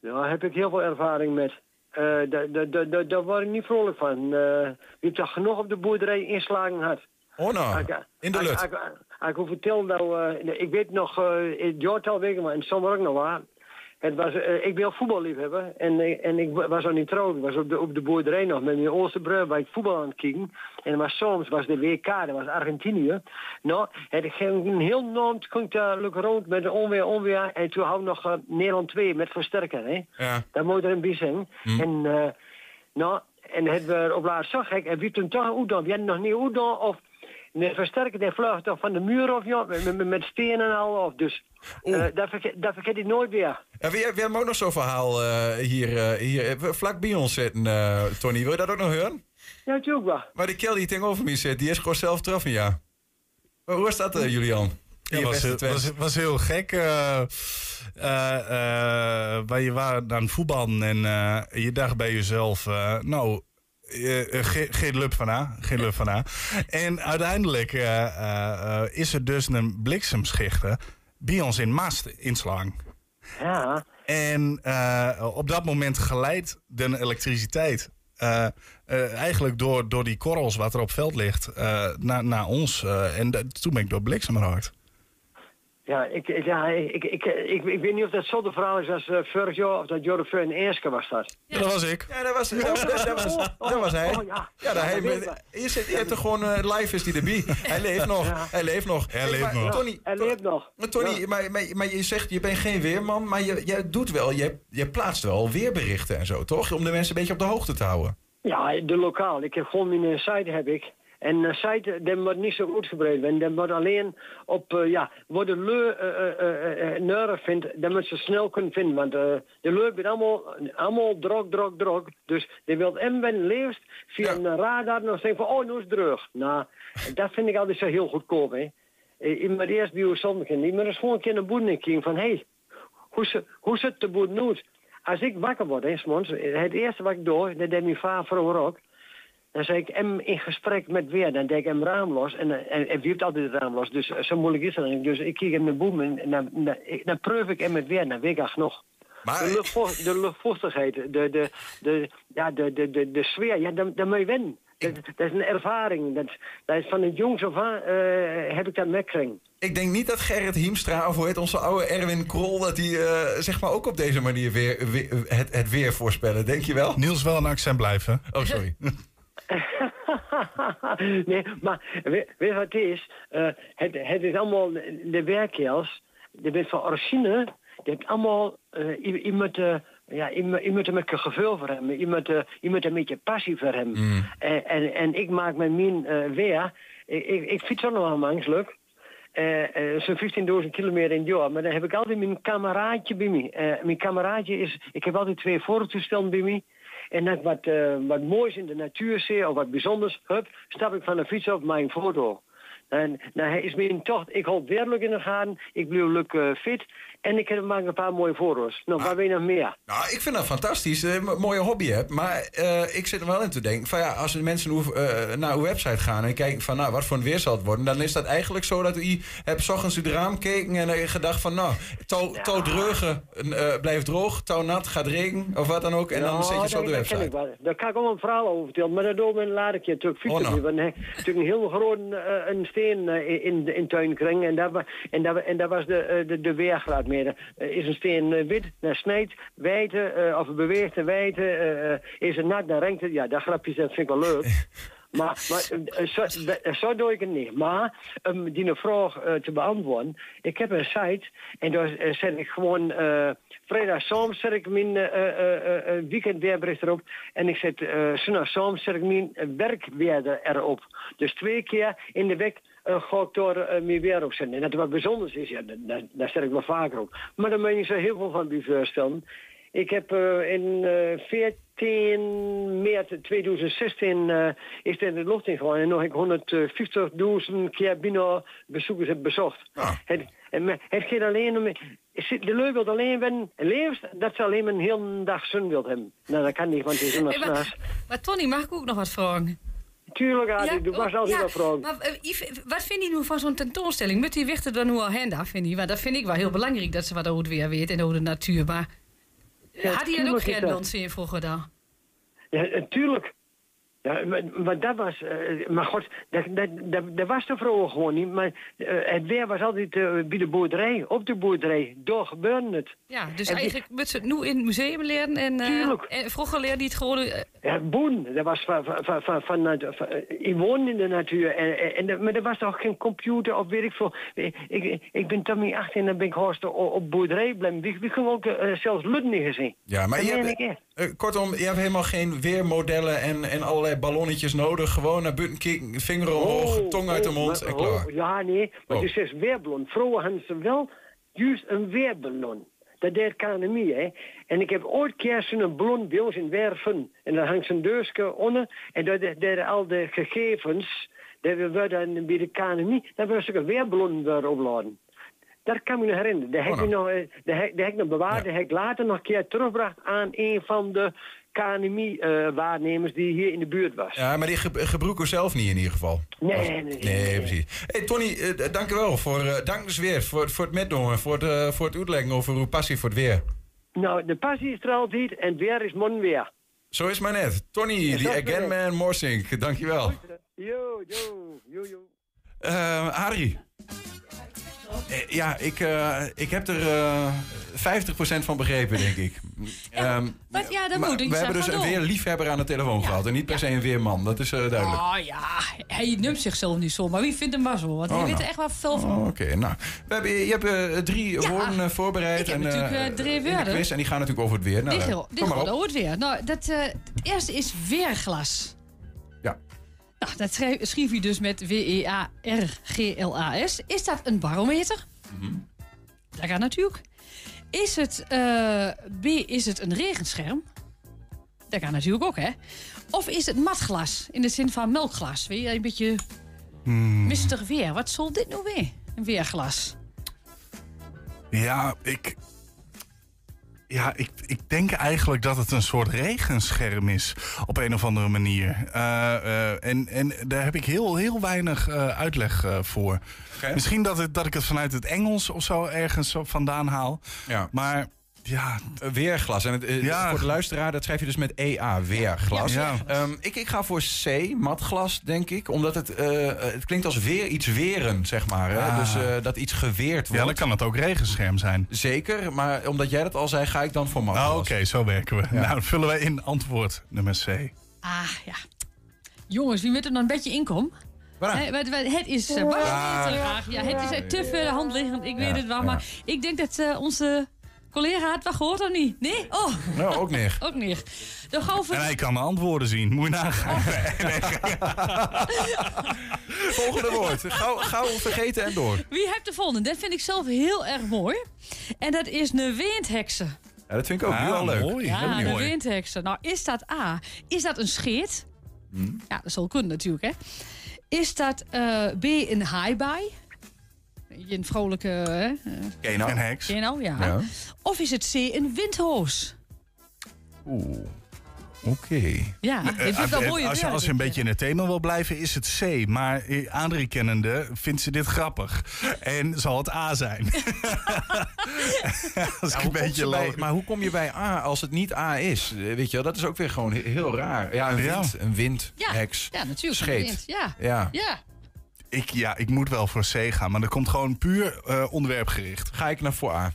Ja, daar heb ik heel veel ervaring met. Eh, daar- word ik niet vrolijk van. Je hebt toch genoeg op de boerderij inslagen gehad. Oh nou, in de lut. Ik, ik, ik, ik vertel nou, eh, ik weet nog, eh in het jaartal weken, maar in het zomer ook nog waar. Het was, eh, ik ben voetballiefhebber en, eh, en ik was al niet trouwd. Ik was op de, op de boerderij nog met mijn broer bij het voetbal aan het kijken. En was soms was de WK, dat was Argentinië. Nou, het ging een heel naam, ging daar leuk rond met de onweer, onweer. En toen hadden we nog eh, Nederland 2 met versterker, hè. Ja. Dat moet er een bij zijn. En, eh, nou, en het we op laatst zag ik, en wie toen toch een udon, we hadden nog niet udon of de versterker die vlucht toch van de muur of ja, met, met, met stenen en al of dus. eh, dat, vergeet, dat vergeet ik nooit weer. Ja, we, we hebben ook nog zo'n verhaal eh, hier, eh, hier vlak bij ons zitten, eh, Tony. Wil je dat ook nog horen? Ja, natuurlijk wel. Maar die kill die tegenover me zit, die is gewoon zelf getroffen, ja. Maar hoe is dat, Julian? Ja, was, was, was heel gek. eh eh, eh, wij je waren aan het voetballen en eh, je dacht bij jezelf, eh, nou, eh, eh, ge- geen lup van A, geen lup van A. En uiteindelijk eh, is er dus een bliksemschichte bij ons in Mast inslaan. Ja. En op dat moment geleidt de elektriciteit eigenlijk door, door die korrels wat er op veld ligt naar, naar ons. en toen ben ik door bliksem geraakt. Ja, ik, ik- ja ik, ik, ik, ik, ik weet niet of dat zo'n verhaal is als eh, vorig jaar of dat Feur in Eerske was dat. Ja, dat was ik. Ja, dat was, dat, was- dat was, dat was hij. Oh, ja. Ja, daar Ja, hij, zit hier toch gewoon eh, live is die erbij. Hij leeft nog. Hij leeft nog. Hij leeft nog. Tony, Hij leeft nog. maar, Tony Ja. maar, maar, maar je zegt je bent geen weerman, maar je, je doet wel, je, je plaatst wel weerberichten en zo, toch? Om de mensen een beetje op de hoogte te houden. Ja, de lokaal. Ik heb gewoon mijn site heb ik. En een site, die wordt niet zo uitgebreid. En die wordt alleen op, eh, ja, waar de leu uh, uh, vindt, dan moet ze snel kunnen vinden. Want eh, de leu bent allemaal, allemaal drog, drog, drog. Dus die wil hem ben leefst via een radar nog zeggen van, oh, nu is het terug. Nou, dat vind ik altijd zo heel goedkoop, hè. Eh, Ik moet eerst bij niet, maar eens gewoon een keer naar boeren kijken van, hé, hey, hoe, hoe zit de boer nu? Als ik wakker word, hè, het eerste wat ik doe, dat deed mijn vader vroeger ook. Dan zeg ik hem in gesprek met weer. Dan denk ik hem raam los. En, eh, en, en wie heeft altijd het raam los? Dus eh, zo moeilijk is dat niet. Dus ik kijk hem naar boem en, dan, dan, proef ik hem met weer. Dan weet ik nog. de, luchtvo- de luchtvochtigheid, de, de, de, ja, de, de, de, de sfeer, ja, daar, daar moet je wennen. Dat, dat is een ervaring. Dat, dat is van het jongs af aan eh, heb ik dat meegekregen. Ik denk niet dat Gerrit Hiemstra, of hoe heet onze oude Erwin Krol, dat die eh, zeg maar ook op deze manier weer, weer- het, het weer voorspellen. Denk je wel? Niels wel een accent blijven. Oh, sorry. nee, maar weet, wat het is? Eh, het, het is allemaal de werkjels. Je bent van origine. Je hebt allemaal i- iemand, eh, ja, iemand, iemand met een gevoel voor hem. Iemand, iemand een beetje passie voor hem. En, en, en ik maak met mijn eh, weer. Ik, ik, ik fiets ook nog wel mangselijk. eh, eh, zo'n 15.000 kilometer in het jaar. Maar dan heb ik altijd mijn kameraadje bij me. Mijn kameraadje is... Ik heb altijd twee fototoestellen bij me. En ik wat, eh, wat moois in de natuur zie, of wat bijzonders, hup, stap ik van de fiets op mijn foto. En nou, hij is mijn tocht. Ik houd werkelijk in de gaten. Ik blijf leuk eh, fit. En ik heb- maak een paar mooie foto's. Nou, waar wil je nog meer? Nou, ik vind dat fantastisch. eh, m- mooie hobby hebt. Maar eh, ik zit er wel in te denken. Van ja, als de mensen uw, eh, naar uw website gaan en kijken van nou, wat voor een weer zal het worden. Dan is dat eigenlijk zo dat u hebt 's ochtends het raam gekeken en eh, gedacht van nou, touw, touw dreugen eh, blijft droog, touw nat gaat regen of wat dan ook. En dan Ja, zet je zo op de ken website. ik wel. Daar kan ik ook een verhaal over vertellen. Maar dat doen we laat ik je natuurlijk fietsen. Oh. Want hij heeft natuurlijk een heel grote eh, een steen eh, in, in, in tuin kring. En daar, en daar, en daar was de, eh, de, de weergraad mee. Er is een steen eh, wit, dan snijdt, wijten, eh, of beweegt en wijten. eh, eh, is het nat, dan renkt het. Ja, dat grapje dat vind ik wel leuk. Maar, maar eh, zo, eh, zo doe ik het niet. Maar om die vraag eh, te beantwoorden. Ik heb een site en daar eh, zet ik gewoon... eh vrijdag soms zet ik mijn eh, eh, eh, eh, weekendweerbericht erop. En ik zet eh zondag soms zet ik mijn eh, werkweer erop. Dus twee keer in de week eh, ik door eh, mijn opzetten. En dat wat bijzonders is, ja, dat, dat, ik wel vaker op. Maar daar moet je zo heel veel van bij voorstellen. Ik heb eh, in eh 14 maart 2016 eh, is het in de lucht ingegaan en nog ik 150.000 keer binnen bezoekers heb bezocht. Het, me- het gaat alleen om... De leuk wil alleen winnen. En liefst dat ze alleen maar een hele dag zon wilt hebben. Nou, dat kan niet, want het is maar, maar Tony, mag ik ook nog wat vragen? Tuurlijk, Adi, du was altijd ja, wel vragen. Maar eh, Yves, wat vind je nu van zo'n tentoonstelling? Moet die wichten dan nu al af, vind je? Want dat vind ik wel heel belangrijk, dat ze wat over het weer weet en over de natuur. Maar Ja, had hij ook geen dans in vroeger dan? Ja, natuurlijk. Ja, maar, maar dat was... eh, maar god, dat, dat, dat, dat was de vrouw gewoon niet. Maar eh, het weer was altijd eh, bij de boerderij, op de boerderij. Door gebeurde het. Ja, dus En eigenlijk moet ze het nu in het museum leren en, eh, en vroeger leerde hij het gewoon... Ja, boen. Dat was van, van, van, van, van, nat- van- ik woonde in de natuur. En, en, en, dat- maar er was toch geen computer of weet ik veel. Ik, ik, ik ben Tommy 18 en dan ben ik horst op, op boerderij blijven. We, we kunnen ook zelfs Lud niet gezien. Ja, maar je hebt, ik eh, kortom, je hebt helemaal geen weermodellen en, en allerlei ballonnetjes nodig. Gewoon naar buiten kijken, vinger omhoog, tong uit de mond en klaar. oh, ja, nee. Maar Oh. het is weerballon. Vrouwen hadden ze wel juist een weerballon. Dat deed KNMI, hè. En ik heb ooit keer zo'n ballon bij ons in Werven. En dan hangt zo'n deurske onder. En daar deden al de gegevens... Dat we werden bij de KNMI... Dat we een weerballon weer opladen. Dat kan me nog herinneren. Dat heb Oh, nou. nog, eh, dat heb, dat heb ik nog bewaard. Dat heb ik later nog een keer teruggebracht aan een van de KNMI-waarnemers die hier in de buurt was. Ja, maar die ge gebruik zelf niet in ieder geval. Nee, nee, nee. Nee, precies. Hey, Tony, eh, dank u wel voor, eh, dank dus weer voor, voor het metdoen en voor het, eh, voor het uitleggen over uw passie voor het weer. Nou, de passie is er altijd en het weer is morgen weer. Zo is maar net. Tony, Ja, die Again. Man Morsink, dankjewel. Yo, yo, yo, yo. Eh Adrie. Eh, Ja, ik, eh, ik heb er eh 50% van begrepen, denk ik. Ehm, Wat? Ja, dat moet ik. we hebben dus een weerliefhebber aan de telefoon gehad en niet per se een weerman, dat is eh, duidelijk. Oh ja, hij noemt zichzelf niet zo, maar wie vindt hem maar zo? Want Oh, hij weet nou. er echt wel veel van. Oh, Oké, nou. We hebben, je hebt eh, drie woorden eh, voorbereid. ik heb en, natuurlijk, eh, eh, drie woorden. quiz, en die gaan natuurlijk over het weer. Nou, dit eh, gaat op. over het weer. Nou, dat, eh, het eerste is weerglas. Nou, dat schrijf, schreef hij dus met W-E-A-R-G-L-A-S. Is dat een barometer? Mhm. Dat gaat natuurlijk. Is het, eh, B, is het een regenscherm? Dat kan natuurlijk ook, hè? Of is het matglas, in de zin van melkglas? Weet je, een beetje Hmm. mistig weer. Wat zal dit nou weer? Een weerglas. Ja, ik. Ja, ik, ik denk eigenlijk dat het een soort regenscherm is. Op een of andere manier. Eh, eh, en, en daar heb ik heel, heel weinig eh, uitleg voor. Misschien dat, het, dat ik het vanuit het Engels of zo ergens vandaan haal. Ja. Maar ja. Weerglas. En het, eh, Ja. voor de luisteraar, dat schrijf je dus met EA, weerglas. Ja. Ehm, ik, ik ga voor C, matglas, denk ik. Omdat het, eh, het klinkt als weer iets weren, zeg maar. Hè? Ah. Dus eh, dat iets geweerd wordt. Ja, dan kan het ook regenscherm zijn. Zeker, maar omdat jij dat al zei, ga ik dan voor matglas. Ah, Oké, zo werken we. Nou, dan vullen we in antwoord nummer C. Ah, ja. Jongens, wie moet er dan een beetje wat- wat- Het is uh. Ja, het is eh, te ver de hand liggend. Ik Ja, weet het wel. ja. Maar ik denk dat eh, onze Collega had wat gehoord of niet? Nee? Oh. Nou, ook niet. ook niet. We... En hij kan mijn antwoorden zien. Moet je nagaan. Volgende woord. Gauw, gauw vergeten en door. Wie hebt de volgende? Dat vind ik zelf heel erg mooi. En dat is een windheksen. Ja, dat vind ik ook Ah, al leuk. mooi. Ja, Heel de mooi. windheksen. Nou, is dat A? Is dat een scheet? Ja, dat zal kunnen natuurlijk, hè. Is dat eh, B een haaibaai? Een vrolijke... Hè? eh, Ken je nou? Een heks. ken je nou? Ja. Ja. Of is het C een windhoos? Oeh. Oké. Ja, dit Eh, vind ik wel eh, mooie als, je, als je een beetje in het thema wil blijven, is het C. Maar Adrie kennende vindt ze dit grappig. En zal het A zijn. als ik Ja, een beetje bij- maar hoe kom je bij A als het niet A is? Weet je wel, dat is ook weer gewoon he- heel raar. Ja, een Ja. wind, een wind, Ja, heks, ja natuurlijk. een scheet. wind. Ja. Ja. ja. Ik, ja, ik moet wel voor C gaan, maar dat komt gewoon puur eh, onderwerpgericht. Ga ik naar voor A.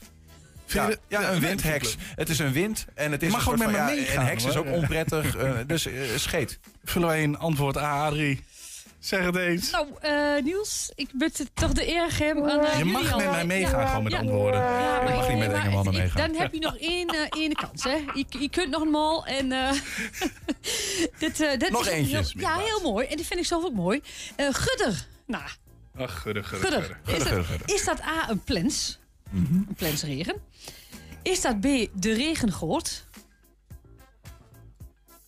Ja, een windheks. Het is een wind en het is Je mag een ook met van, me ja, meegaan, Een heks is ook onprettig, eh, dus eh, scheet. Vullen wij een antwoord A, Adrie? Zeg het eens. Nou, eh, Niels, ik ben het toch de eer aan Je mag met mij meegaan Ja. gewoon met Ja. antwoorden. Ja, Ik mag niet met enge mannen ik- meegaan. Dan heb je nog één, eh, één kans, hè. Je, je kunt nog een mal en... eh dit, eh, dit Nog is eentje heel- ja, heel mooi. En die vind ik zelf ook mooi. Eh, gudder. Nou, Ach, gudde, gudde, gudder. gudde. Is, dat, is dat A, een plens? Mhm. Een plensregen. Is dat B, de regengoot?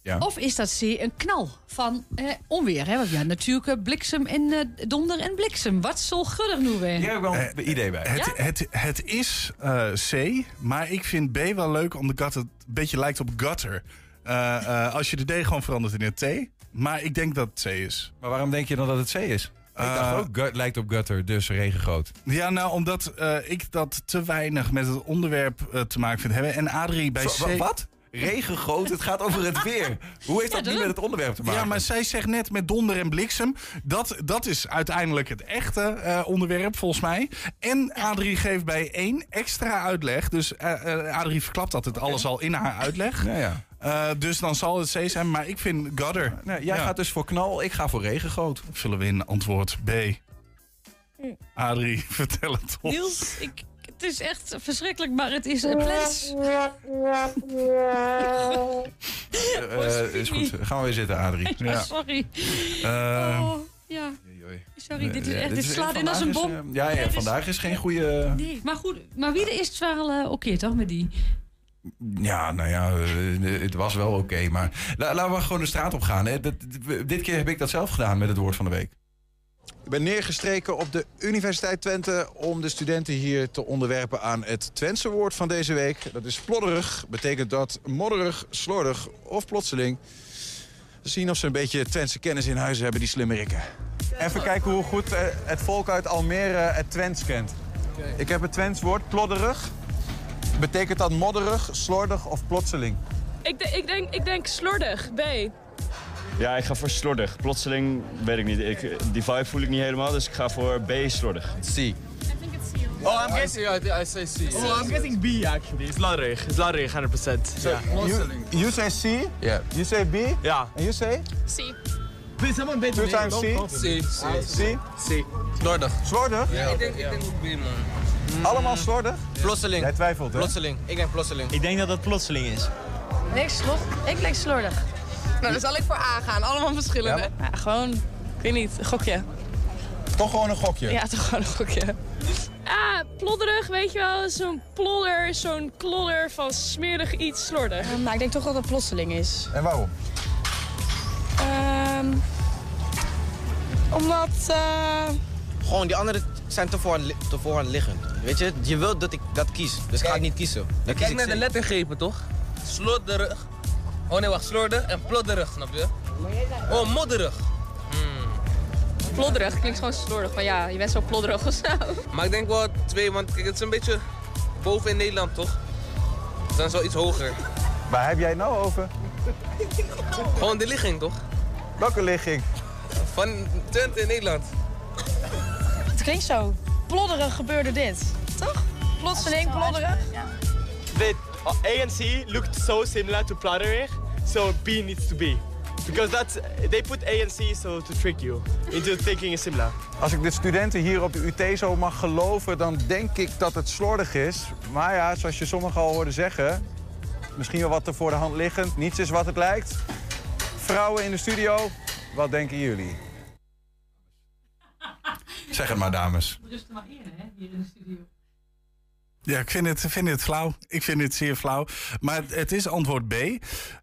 Ja. Of is dat C, een knal van eh, onweer? Hè? Want ja, natuurlijk eh, bliksem en eh, donder en bliksem. Wat zal gudder nu weer? Hier heb ik wel een idee bij. Het, het, het is eh, C, maar ik vind B wel leuk omdat het een beetje lijkt op gutter. Eh, eh, als je de D gewoon verandert in een T. Maar ik denk dat het C is. Maar waarom denk je dan dat het C is? Ik Eh, dacht ook, gut lijkt op gutter, dus regengroot. Ja, nou, omdat eh, ik dat te weinig met het onderwerp eh, te maken vind hebben. En Adrie bij Zo, C... wa- wat? Regengroot, het gaat over het weer. Hoe heeft dat niet met het onderwerp te maken? Ja, maar zij zegt net met donder en bliksem. Dat, dat is uiteindelijk het echte eh, onderwerp, volgens mij. En Adrie geeft bij één extra uitleg. Dus eh, eh, Adrie verklapt altijd alles al in haar uitleg. Ja, ja. Eh, dus dan zal het C zijn, maar ik vind Gudder. Nee, jij Ja. gaat dus voor knal, ik ga voor regengroot. Vullen we in antwoord B. Adrie, vertel het ons. Niels, ik, het is echt verschrikkelijk, maar het is een plens. Eh, eh, is goed, gaan we weer zitten, Adrie. Ja, sorry. Eh, Oh, ja. Sorry, dit, is echt, dit slaat in als een bom. is, ja, ja, vandaag is geen goede... Nee, maar goed, maar wie er is het wel eh, oké toch met die? Ja, nou ja, het was wel oké. maar la- laten we gewoon de straat op gaan. Hè. Dit keer heb ik dat zelf gedaan met het woord van de week. Ik ben neergestreken op de Universiteit Twente om de studenten hier te onderwerpen aan het Twentse woord van deze week. Dat is plodderig, betekent dat modderig, slordig of plotseling. We zien of ze een beetje Twentse kennis in huis hebben, die slimmerikken. Even kijken hoe goed eh, het volk uit Almere het Twents kent. Ik heb het Twents woord plodderig. Betekent dat modderig, slordig of plotseling? Ik, de- ik, denk, ik denk slordig, B. Ja, ik ga voor slordig. Plotseling weet ik niet. Ik, die vibe voel ik niet helemaal, dus ik ga voor B slordig. C. Oh, I'm guessing. I, I say C. Oh, I'm guessing B actually. It's. It's Ladrig, 100%. So you, you say C? Yeah. You say B? Yeah. And you say? C. Please, someone bet Two me. times C? C. C? C. Slordig. Slordig? Ja, ik denk, ik denk ook B, man. Allemaal slordig? Plotseling. Jij twijfelt, hè? Plotseling. Ik denk plotseling. Ik denk dat het plotseling is. Nee, slot. Ik denk slordig. Nou, dan zal ik voor A gaan. Allemaal verschillende. Ja, Ja, gewoon, ik weet niet, een gokje. Toch gewoon een gokje? Ja, toch gewoon een gokje. Ah, plodderig, weet je wel. Zo'n plodder, zo'n klodder van smerig iets slordig. maar ik denk toch dat het plotseling is. En waarom? Ehm omdat, eh... Gewoon, die anderen zijn te voor, te voor liggen. Weet je, je wilt dat ik dat kies. Dus ik ga het niet kiezen. Dan kies Kijk ik naar de lettergrepen, toch? Slodderig. Oh nee, wacht. Slordig en plodderig, snap je? Oh, modderig. Plodderig klinkt gewoon slordig. Van ja, je bent zo plodderig of zo. Maar ik denk wel twee, want kijk, het is een beetje boven in Nederland, toch? Dan is wel iets hoger. Waar heb jij het nou over? Gewoon de ligging, toch? Welke ligging? Van Twente in Nederland. Het klinkt zo. Plodderig gebeurde dit. Toch? Plotseling, plodderig. Wait, A and C looked so similar to plodderig, so B needs to be. Because that's, they put A and C so to trick you into thinking it's similar. Als ik de studenten hier op de UT zo mag geloven, dan denk ik dat het slordig is. Maar ja, zoals je sommigen al hoorden zeggen, misschien wel wat er voor de hand liggend. Niets is wat het lijkt. Vrouwen in de studio, wat denken jullie? Zeg het maar, dames. Rust er maar in, hè, hier in de studio. Ja, ik vind het, vind het flauw. Ik vind het zeer flauw. Maar het, het is antwoord B.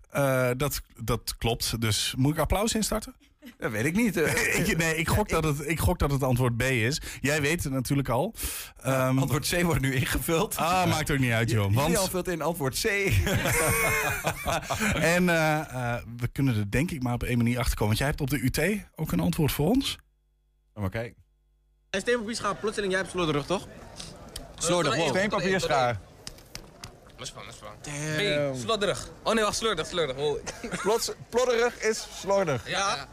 Eh, dat, dat klopt. Dus moet ik applaus instarten? Dat weet ik niet. ik, nee, ik gok, dat het, ik gok dat het antwoord B is. Jij weet het natuurlijk al. Ehm, antwoord C wordt nu ingevuld. Ah, maakt ook niet uit, joh. Want... Want, vult in antwoord C. en eh, eh, we kunnen er denk ik maar op één manier achter komen. Want jij hebt op de UT ook een antwoord voor ons. Oh, Oké. En steen, papier, schaar, plotseling, jij hebt slordig, toch? Slordig, wow. Steen, papier, schaar. Van. B, slordig. Oh nee, wacht, slordig, slordig. Wow. Plots, plodderig is slordig. Ja.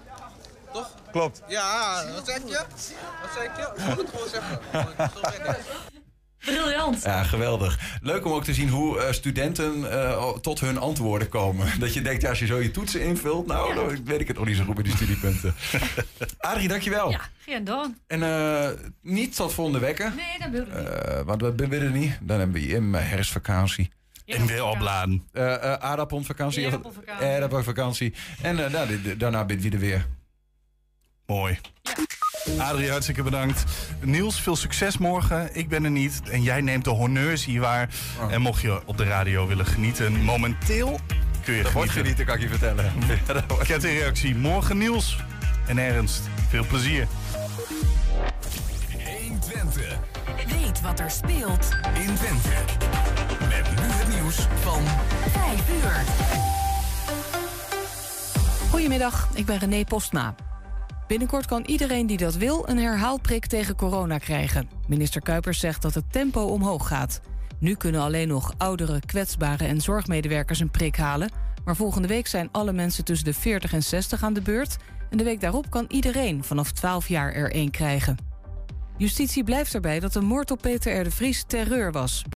Toch? Klopt. Ja, wat zeg je? Wat zeg je? Ik moet het gewoon zeggen. Briljant. Ja, geweldig. Leuk om ook te zien hoe eh, studenten eh, tot hun antwoorden komen. Dat je denkt, ja, als je zo je toetsen invult, nou, dan weet ik het nog niet zo goed met die studiepunten. Adrie, dankjewel. Ja, geen dan. En eh, niet tot volgende wekken. Nee, dat wil ik niet. Eh, want we willen niet. Dan hebben we in herfstvakantie. En weer opladen. Uh, uh, aardappelvakantie. Aardappelvakantie. Aardappelvakantie. En uh, nou, daarna bent wie er weer. Mooi. Adrie, hartstikke bedankt. Niels, veel succes morgen. Ik ben er niet. En jij neemt de honneurs hier waar. Oh. En mocht je op de radio willen genieten, momenteel kun je Dat wordt genieten. kan ik je vertellen. Ja, dat wordt- Kettingreactie. Morgen Niels. En Ernst. Veel plezier. 120 Weet wat er speelt in Twente. Met nu het nieuws van 5 uur. Goedemiddag, ik ben René Postma. Binnenkort kan iedereen die dat wil een herhaalprik tegen corona krijgen. Minister Kuipers zegt dat het tempo omhoog gaat. Nu kunnen alleen nog ouderen, kwetsbaren en zorgmedewerkers een prik halen. Maar volgende week zijn alle mensen tussen de 40 en 60 aan de beurt. En de week daarop kan iedereen vanaf 12 jaar er één krijgen. Justitie blijft erbij dat de moord op Peter R. de Vries terreur was.